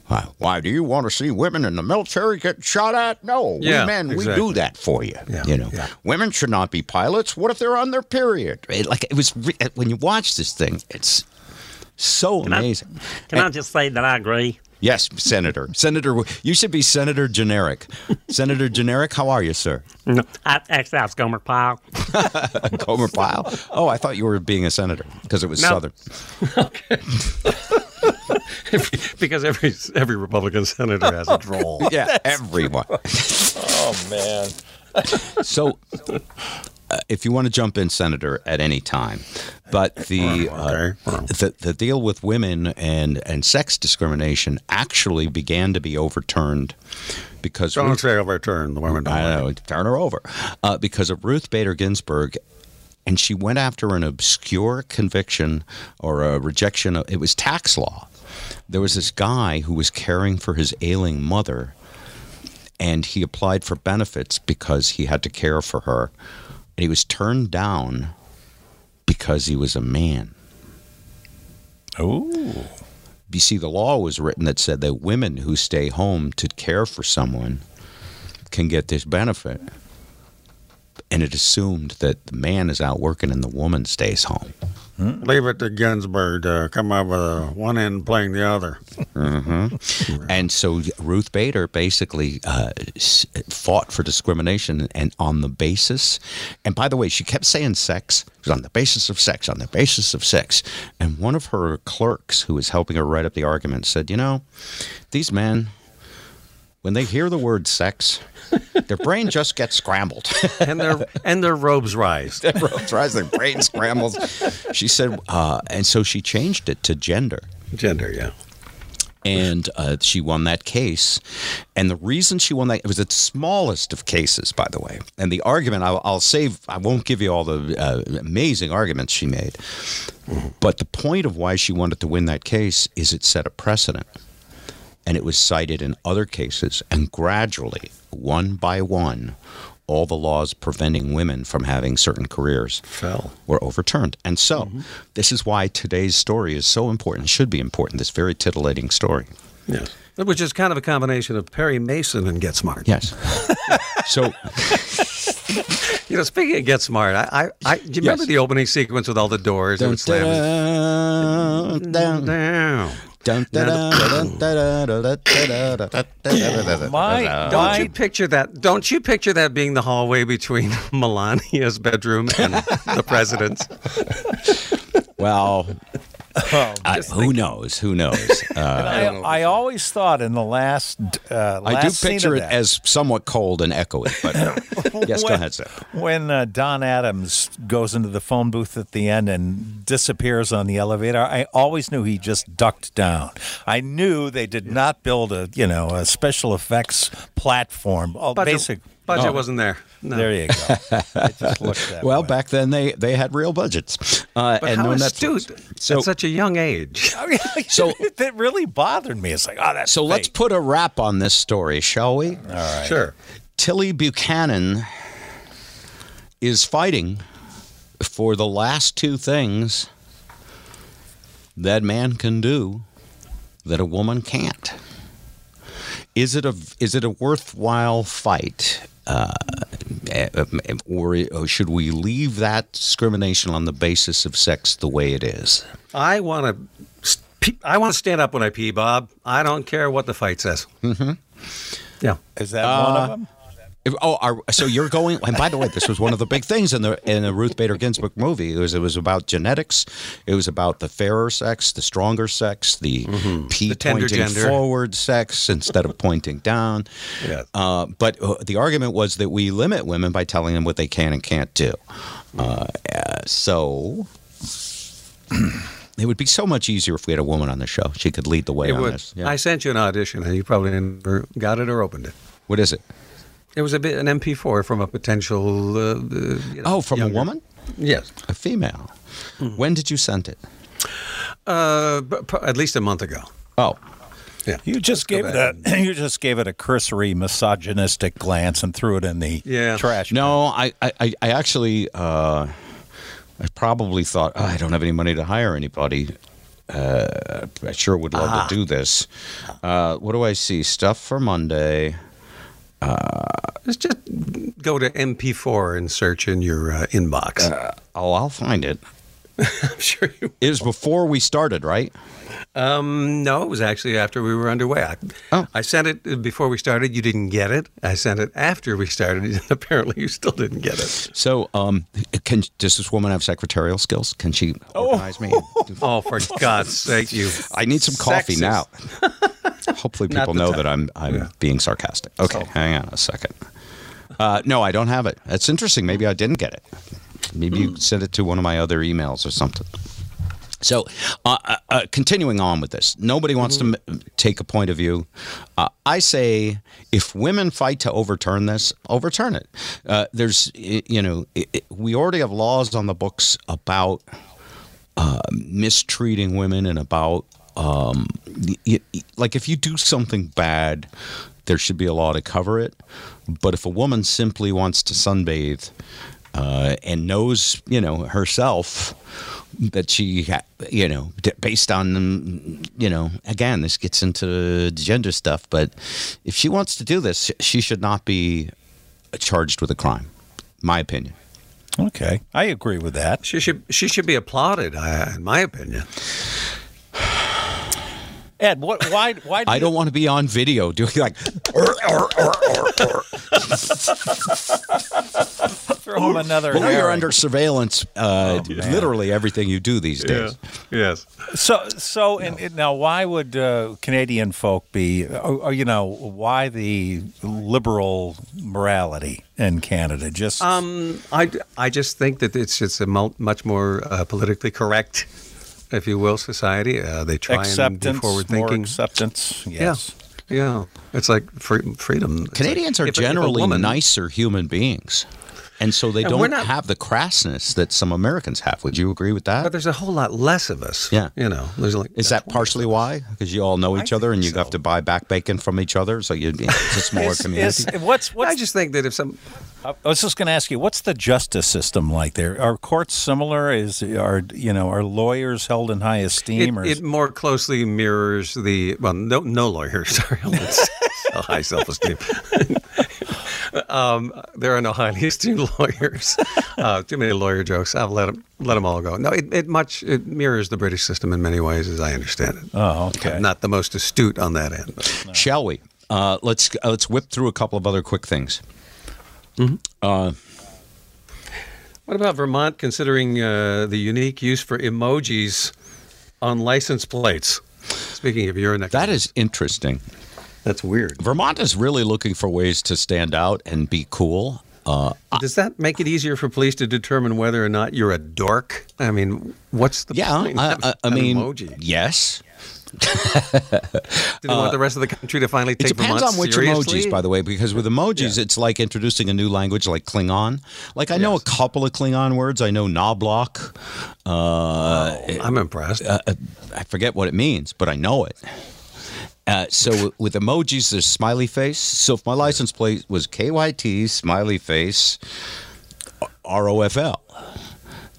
Why, why do you want to see women in the military get shot at? No, Yeah, we men, we do that for you. Yeah, you know, yeah. women should not be pilots. What if they're on their period? It, like it was re- eh, when you watch this thing, it's so I- amazing. Can I And- just say that I agree? Yes, Senator. Senator, you should be Senator Generic. Senator Generic, how are you, sir? No, I, actually, I was Gomer Pyle. Gomer Pyle? Oh, I thought you were being a senator because it was No. Southern. because every every Republican senator has a drawl. Yeah, everyone. Oh man. So, uh, if you want to jump in, Senator, at any time, but the uh, the, the deal with women and and sex discrimination actually began to be overturned because Don't Ruth- say overturn the women. I know, turn her over uh, because of Ruth Bader Ginsburg. And she went after an obscure conviction or a rejection. Of, it was tax law. There was this guy who was caring for his ailing mother, and he applied for benefits because he had to care for her. And he was turned down because he was a man. Oh. You see, the law was written that said that women who stay home to care for someone can get this benefit. And it assumed that the man is out working and the woman stays home. Leave it to Ginsburg to come up with one end playing the other. And so Ruth Bader basically uh, fought for discrimination and on the basis, and by the way, she kept saying sex. It was on the basis of sex, on the basis of sex. And one of her clerks who was helping her write up the argument said, You know, these men, when they hear the word sex, their brain just gets scrambled. and their and their robes rise. their robes rise, their brain scrambles. She said, uh, and so she changed it to gender. Gender, yeah. and uh, she won that case. And the reason she won that it was the smallest of cases, by the way. And the argument I'll, I'll save. I won't give you all the uh, amazing arguments she made, but the point of why she wanted to win that case is it set a precedent. And it was cited in other cases, and gradually, one by one, all the laws preventing women from having certain careers Fell. were overturned. And so, mm-hmm. this is why today's story is so important, should be important, this very titillating story. Yes. Which is kind of a combination of Perry Mason and Get Smart. Yes. so, you know, speaking of Get Smart, I, I, I do you yes. remember the opening sequence with all the doors? Dun, da, down. Dun, da, da, my, don't you picture that? Don't you picture that being the hallway between Melania's bedroom and the president's? well, Oh, I, who knows? Who knows? Uh, I, I always thought in the last uh, I do scene picture of it that, as somewhat cold and echoey, but yes, go When- ahead, sir. when uh, Don Adams goes into the phone booth at the end and disappears on the elevator. I always knew he just ducked down. I knew they did not build a you know a special effects platform. Oh, Budget, basic. Budget Oh. wasn't there. No. There you go. it just looked that Well, way. back then they, they had real budgets. Uh, But and how no astute Netflix. So, at such a young age. so, that really bothered me. It's like, oh, that's so let's put a wrap on this story, shall we? All right. Sure. Tilly Buchanan is fighting for the last two things that man can do that a woman can't. Is it a is it a worthwhile fight, uh, eh, or or should we leave that discrimination on the basis of sex the way it is? I want to. I want to stand up when I pee, Bob. I don't care what the fight says. Mm-hmm. Yeah. Is that one Uh, of them? If- Oh, are, so you're going? And by the way, this was one of the big things in the in the Ruth Bader Ginsburg movie. It was it was about genetics. It was about the fairer sex, the stronger sex, the tender pointing gender. forward sex instead of pointing down. Yes. Uh, but uh, the argument was that we limit women by telling them what they can and can't do. Uh, uh, so. It would be so much easier if we had a woman on the show. She could lead the way It on would. this. Yeah. I sent you an audition, and you probably never got it or opened it. what is it? It was a bit an MP4 from a potential. Uh, uh, you know, Oh, from younger- a woman, Yes. a female. When did you send it? Uh, but at least a month ago. Oh, Yeah. You just Go gave it back a you just gave it a cursory misogynistic glance and threw it in the Yeah. trash. No, I, I, I- I actually, uh, I probably thought "Oh, I don't have any money to hire anybody. Uh, I sure would love Ah. to do this. Uh, what do I see? Stuff for Monday. Just, just go to MP4 and search in your uh, inbox. Oh, I'll find it. I'm sure you. It was before we started, right? Um, no, it was actually after we were underway. I, Oh. I sent it before we started. You didn't get it. I sent it after we started. and Apparently, you still didn't get it. So, um, can does this woman have secretarial skills? Can she organize me? Oh, for God's sake, you! I need some coffee Sexist. now. Hopefully, people know time. that I'm I'm being sarcastic. Okay, hang on a second. Uh, no, I don't have it. That's interesting. Maybe I didn't get it. Maybe you sent it to one of my other emails or something. So, uh, uh, uh, continuing on with this, nobody wants to m- take a point of view. Uh, I say, if women fight to overturn this, overturn it. Uh, there's, you know, i i we already have laws on the books about uh, mistreating women and about, um, y- y- like, if you do something bad, there should be a law to cover it. But if a woman simply wants to sunbathe uh, and knows, you know, herself that she, you know, based on, um, you know, again, this gets into gender stuff, but if she wants to do this, she should not be charged with a crime. My opinion. Okay, I agree with that. She should she should be applauded, uh, in my opinion. Ed, what? Why? Why? Do I you- don't want to be on video doing like, throw him another. well, you're under surveillance, uh, literally everything you do these days. Yes. So, so, and, and now, why would uh, Canadian folk be, or, or, you know, why the liberal morality in Canada? Just Um, I, I just think that it's it's a much more uh, politically correct, if you will, society. Uh, they try and be forward thinking. acceptance. Yes. Yeah, it's like free, freedom. Canadians like are if a- if generally woman- nicer human beings. And so they And don't not- have the crassness that some Americans have. Would you agree with that? But there's a whole lot less of us. Yeah. you know, there's like Is that partially why? Because you all know each I other and you think have to buy back bacon from each other, so you, it's a smaller Is- community. is- what's what's I just think that if some I was just going to ask you, what's the justice system like there? Are courts similar? Is are you know are lawyers held in high it, esteem? or it more closely mirrors the well, no no lawyers are held in high self esteem. Um, there are no highly esteemed lawyers. Uh, too many lawyer jokes. I've let them let them all go. No, it, it much it mirrors the British system in many ways, as I understand it. oh, okay. I'm not the most astute on that end. But. Shall we? Uh, let's uh, let's whip through a couple of other quick things. Uh, What about Vermont considering uh, the unique use for emojis on license plates? Speaking of your neck, that is interesting. That's weird. Vermont is really looking for ways to stand out and be cool. Uh, Does that make it easier for police to determine whether or not you're a dork? I mean, what's the yeah, point? I, I, I an mean, emoji? yes. Do they want the rest of the country to finally take It depends Vermont on which seriously? emojis, by the way, because with emojis, it's like introducing a new language like Klingon. Like, I know a couple of Klingon words. I know Knobloch. Uh, I'm impressed. uh, I forget what it means, but I know it. Uh, so with emojis, there's smiley face. So if my license plate was KYT, smiley face, ROFL,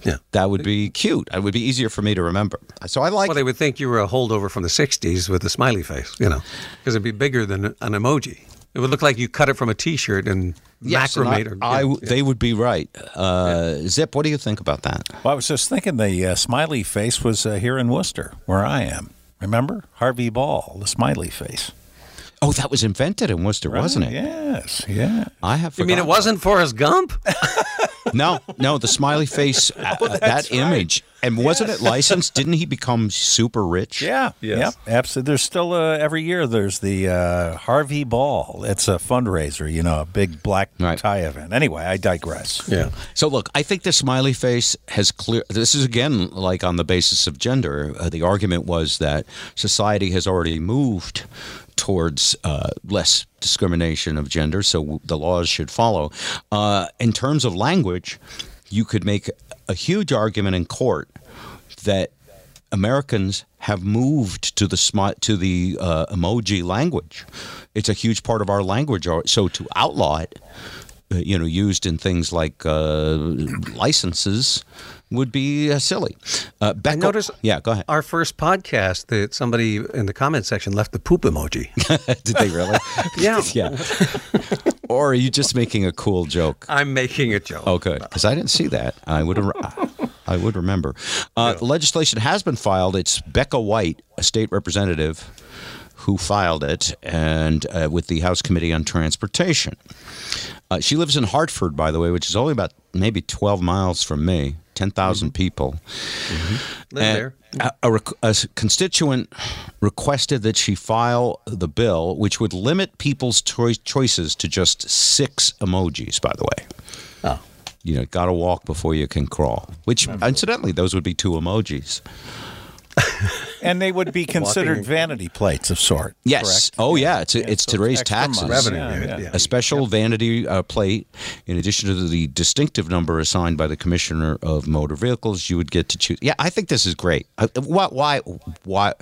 yeah. that would be cute. It would be easier for me to remember. So I like Well, they would think you were a holdover from the '60s with a smiley face, you know, because it'd be bigger than an emoji. It would look like you cut it from a T-shirt and Yes, and macrame. I, or, I- they would be right. Uh, Zip, what do you think about that? Well, I was just thinking the uh, smiley face was uh, here in Worcester, where I am. Remember Harvey Ball, the smiley face, Oh, that was invented in Worcester, wasn't it? Yes, yeah. I have. you mean it wasn't Forrest Gump? No, no, the smiley face, uh, Oh, uh, that image, and wasn't it licensed? Didn't he become super rich? Yeah, Yes. yep, absolutely. There's still uh, every year. There's the uh, Harvey Ball. It's a fundraiser, you know, a big black Right. tie event. Anyway, I digress. yeah. So look, I think the smiley face has clear. This is again like on the basis of gender. Uh, the argument was that society has already moved towards uh, less discrimination of gender, so the laws should follow. Uh, in terms of language, you could make a huge argument in court that Americans have moved to the smi- to the uh, emoji language. It's a huge part of our language. So to outlaw it, uh, you know, used in things like uh, licenses would be uh, silly. Uh, I Becca, noticed. yeah, go ahead. Our first podcast that somebody in the comment section left the poop emoji. Did they really? yeah. yeah. or are you just making a cool joke? I'm making a joke. Oh, good. Because I didn't see that. I would. I would remember. Uh, Legislation has been filed. It's Becca White, a state representative, who filed it, and uh, with the House Committee on Transportation. Uh, she lives in Hartford, by the way, which is only about maybe 12 miles from me. 10,000 mm-hmm. people. Mm-hmm. Live And there. A, a rec- constituent requested that she file the bill, which would limit people's choi- choices to just six emojis, by the way. Oh. You know, got to walk before you can crawl, which incidentally, those would be two emojis. And they would be considered vanity plates of sort. Yes. correct? Oh, yeah. It's, it's so to raise taxes. Revenue, Yeah, yeah, yeah. yeah. A special vanity uh, plate, in addition to the distinctive number assigned by the Commissioner of Motor Vehicles, you would get to choose. Yeah, I think this is great. Uh, why? Why? Why?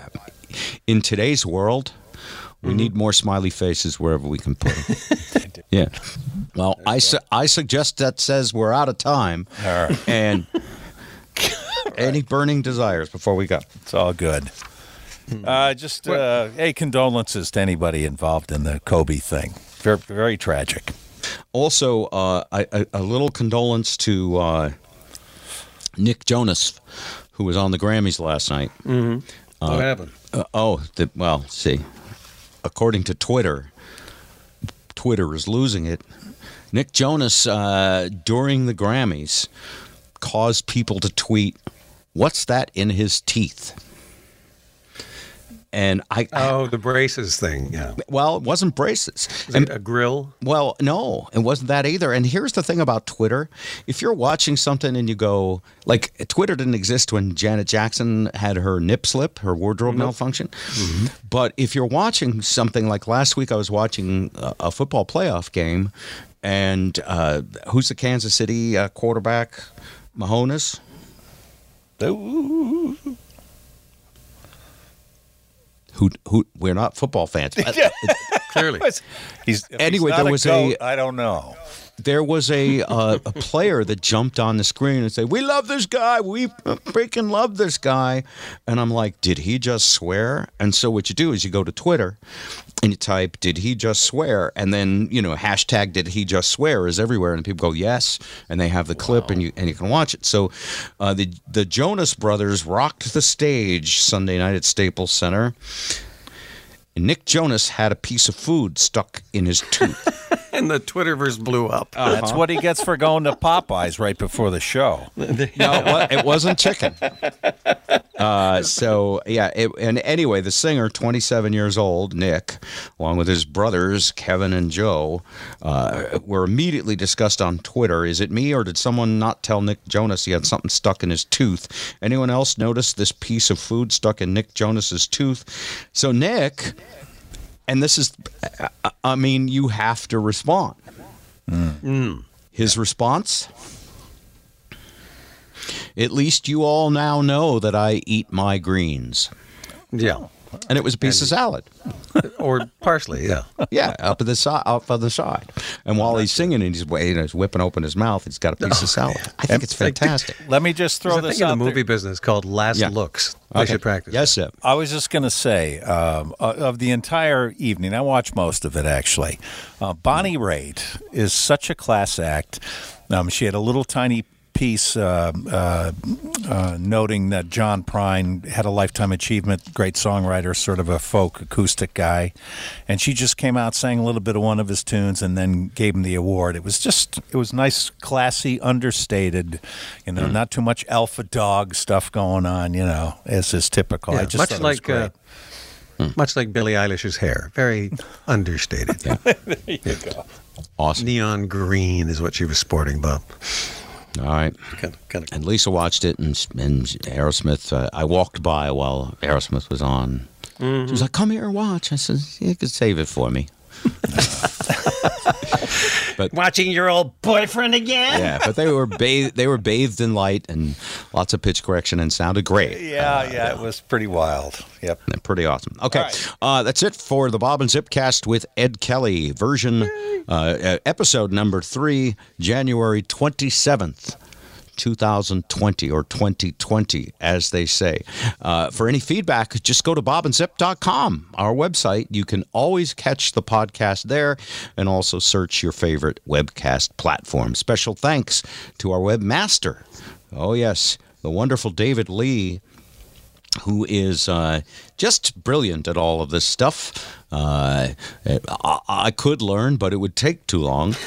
In today's world, we Mm-hmm. need more smiley faces wherever we can put them. yeah. Well, I su- I suggest that says we're out of time. All right. And any burning desires before we go. It's all good. Uh, just uh, hey, condolences to anybody involved in the Kobe thing. Very, very tragic. Also, uh, a, a, a little condolence to uh, Nick Jonas, who was on the Grammys last night. what happened? Uh, oh, the, well, see, according to Twitter, Twitter is losing it. Nick Jonas, uh, during the Grammys, caused people to tweet, "What's that in his teeth?" And I, Oh, the braces thing. Yeah. well, it wasn't braces. Is it a grill? Well, no, it wasn't that either. And here's the thing about Twitter: if you're watching something and you go, like, Twitter didn't exist when Janet Jackson had her nip slip, her wardrobe malfunction. But if you're watching something like last week, I was watching a, a football playoff game, and uh, who's the Kansas City uh, quarterback? Who? Who? We're not football fans. Clearly. He's if Anyway, he's there was a- I don't know. There was a uh, a player that jumped on the screen and said, "We love this guy. We freaking love this guy." And I'm like, "Did he just swear?" And so what you do is you go to Twitter and you type, "Did he just swear?" And then you know hashtag Did he just swear is everywhere, and people go yes, and they have the clip and you and you can watch it. So uh, the the Jonas Brothers rocked the stage Sunday night at Staples Center. And Nick Jonas had a piece of food stuck in his tooth. and the Twitterverse blew up. That's what he gets for going to Popeyes right before the show. No, it it wasn't chicken. Uh, so yeah, it, and anyway, the singer, 27 years old, Nick, along with his brothers Kevin and Joe, uh, were immediately discussed on Twitter. Is it me or did someone not tell Nick Jonas he had something stuck in his tooth? Anyone else notice this piece of food stuck in Nick Jonas's tooth? So Nick, and this is, I- mean, you have to respond. Hmm. His response. At least you all now know that I eat my greens. Yeah. And it was a piece of salad. Or parsley, yeah. Yeah, up at the side, up on the side. And while he's singing and he's, you know, he's whipping open his mouth, he's got a piece of salad. I think it's fantastic. Let me just throw There's a this thing in out the movie there. business called Last Yeah. Looks. They Okay. should practice. Yes, sir. I was just going to say, um, uh, of the entire evening, I watched most of it actually. Uh, Bonnie Raitt is such a class act. Um, she had a little tiny piece uh, uh, uh, noting that John Prine had a lifetime achievement, great songwriter, sort of a folk acoustic guy, and she just came out, sang a little bit of one of his tunes, and then gave him the award. It was just, it was nice, classy, understated, you know, not too much alpha dog stuff going on, you know, as is typical. I Yeah, just much thought it was like great. uh, much like Billie Eilish's hair, very understated. There you go, Awesome. Neon green is what she was sporting, Bob. All right. Kind of, kind of. And Lisa watched it, and, and Aerosmith, uh, I walked by while Aerosmith was on. She was like, come here and watch. I said, you could save it for me. but Watching your old boyfriend again? yeah, but they were bathed. They were bathed in light and lots of pitch correction and sounded great. Yeah, yeah, it was pretty wild. Yep. Pretty awesome. Okay, uh, that's it for the Bob and Zipcast with Ed Kelly version, uh, uh, episode number three, January twenty seventh. 2020 or 2020, as they say. Uh, for any feedback, just go to bobandzip.com, our website. You can always catch the podcast there and also search your favorite webcast platform. Special thanks to our webmaster. Oh, yes, the wonderful David Lee who is uh, just brilliant at all of this stuff. Uh, I, I could learn, but it would take too long.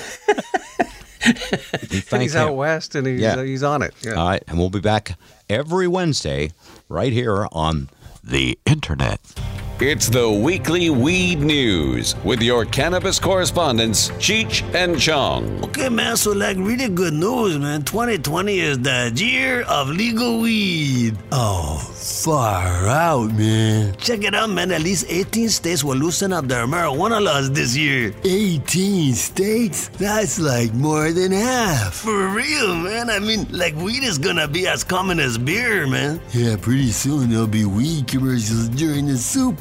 He's him. out west and he's, Yeah. uh, he's on it. Yeah. All right, and we'll be back every Wednesday right here on the internet. It's the weekly weed news with your cannabis correspondents, Cheech and Chong. Okay, man, so like really good news, man. 2020 is the year of legal weed. Oh, far out, man. Check it out, man. At least 18 states will loosen up their marijuana laws this year. 18 states? That's like more than half. For real, man. I mean, like weed is gonna be as common as beer, man. Yeah, pretty soon there'll be weed commercials during the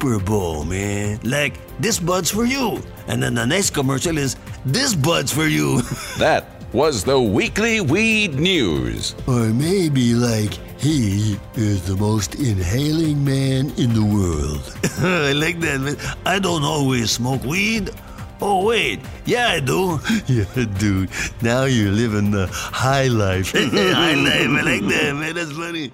Super Bowl, man. Like, this bud's for you. And then the next commercial is, this bud's for you. That was the weekly weed news. Or maybe like he is the most inhaling man in the world. I like that, man. I don't always smoke weed. Oh wait, yeah I do. Yeah, dude. Now you're living the high life. high life. I like that, man. That's funny.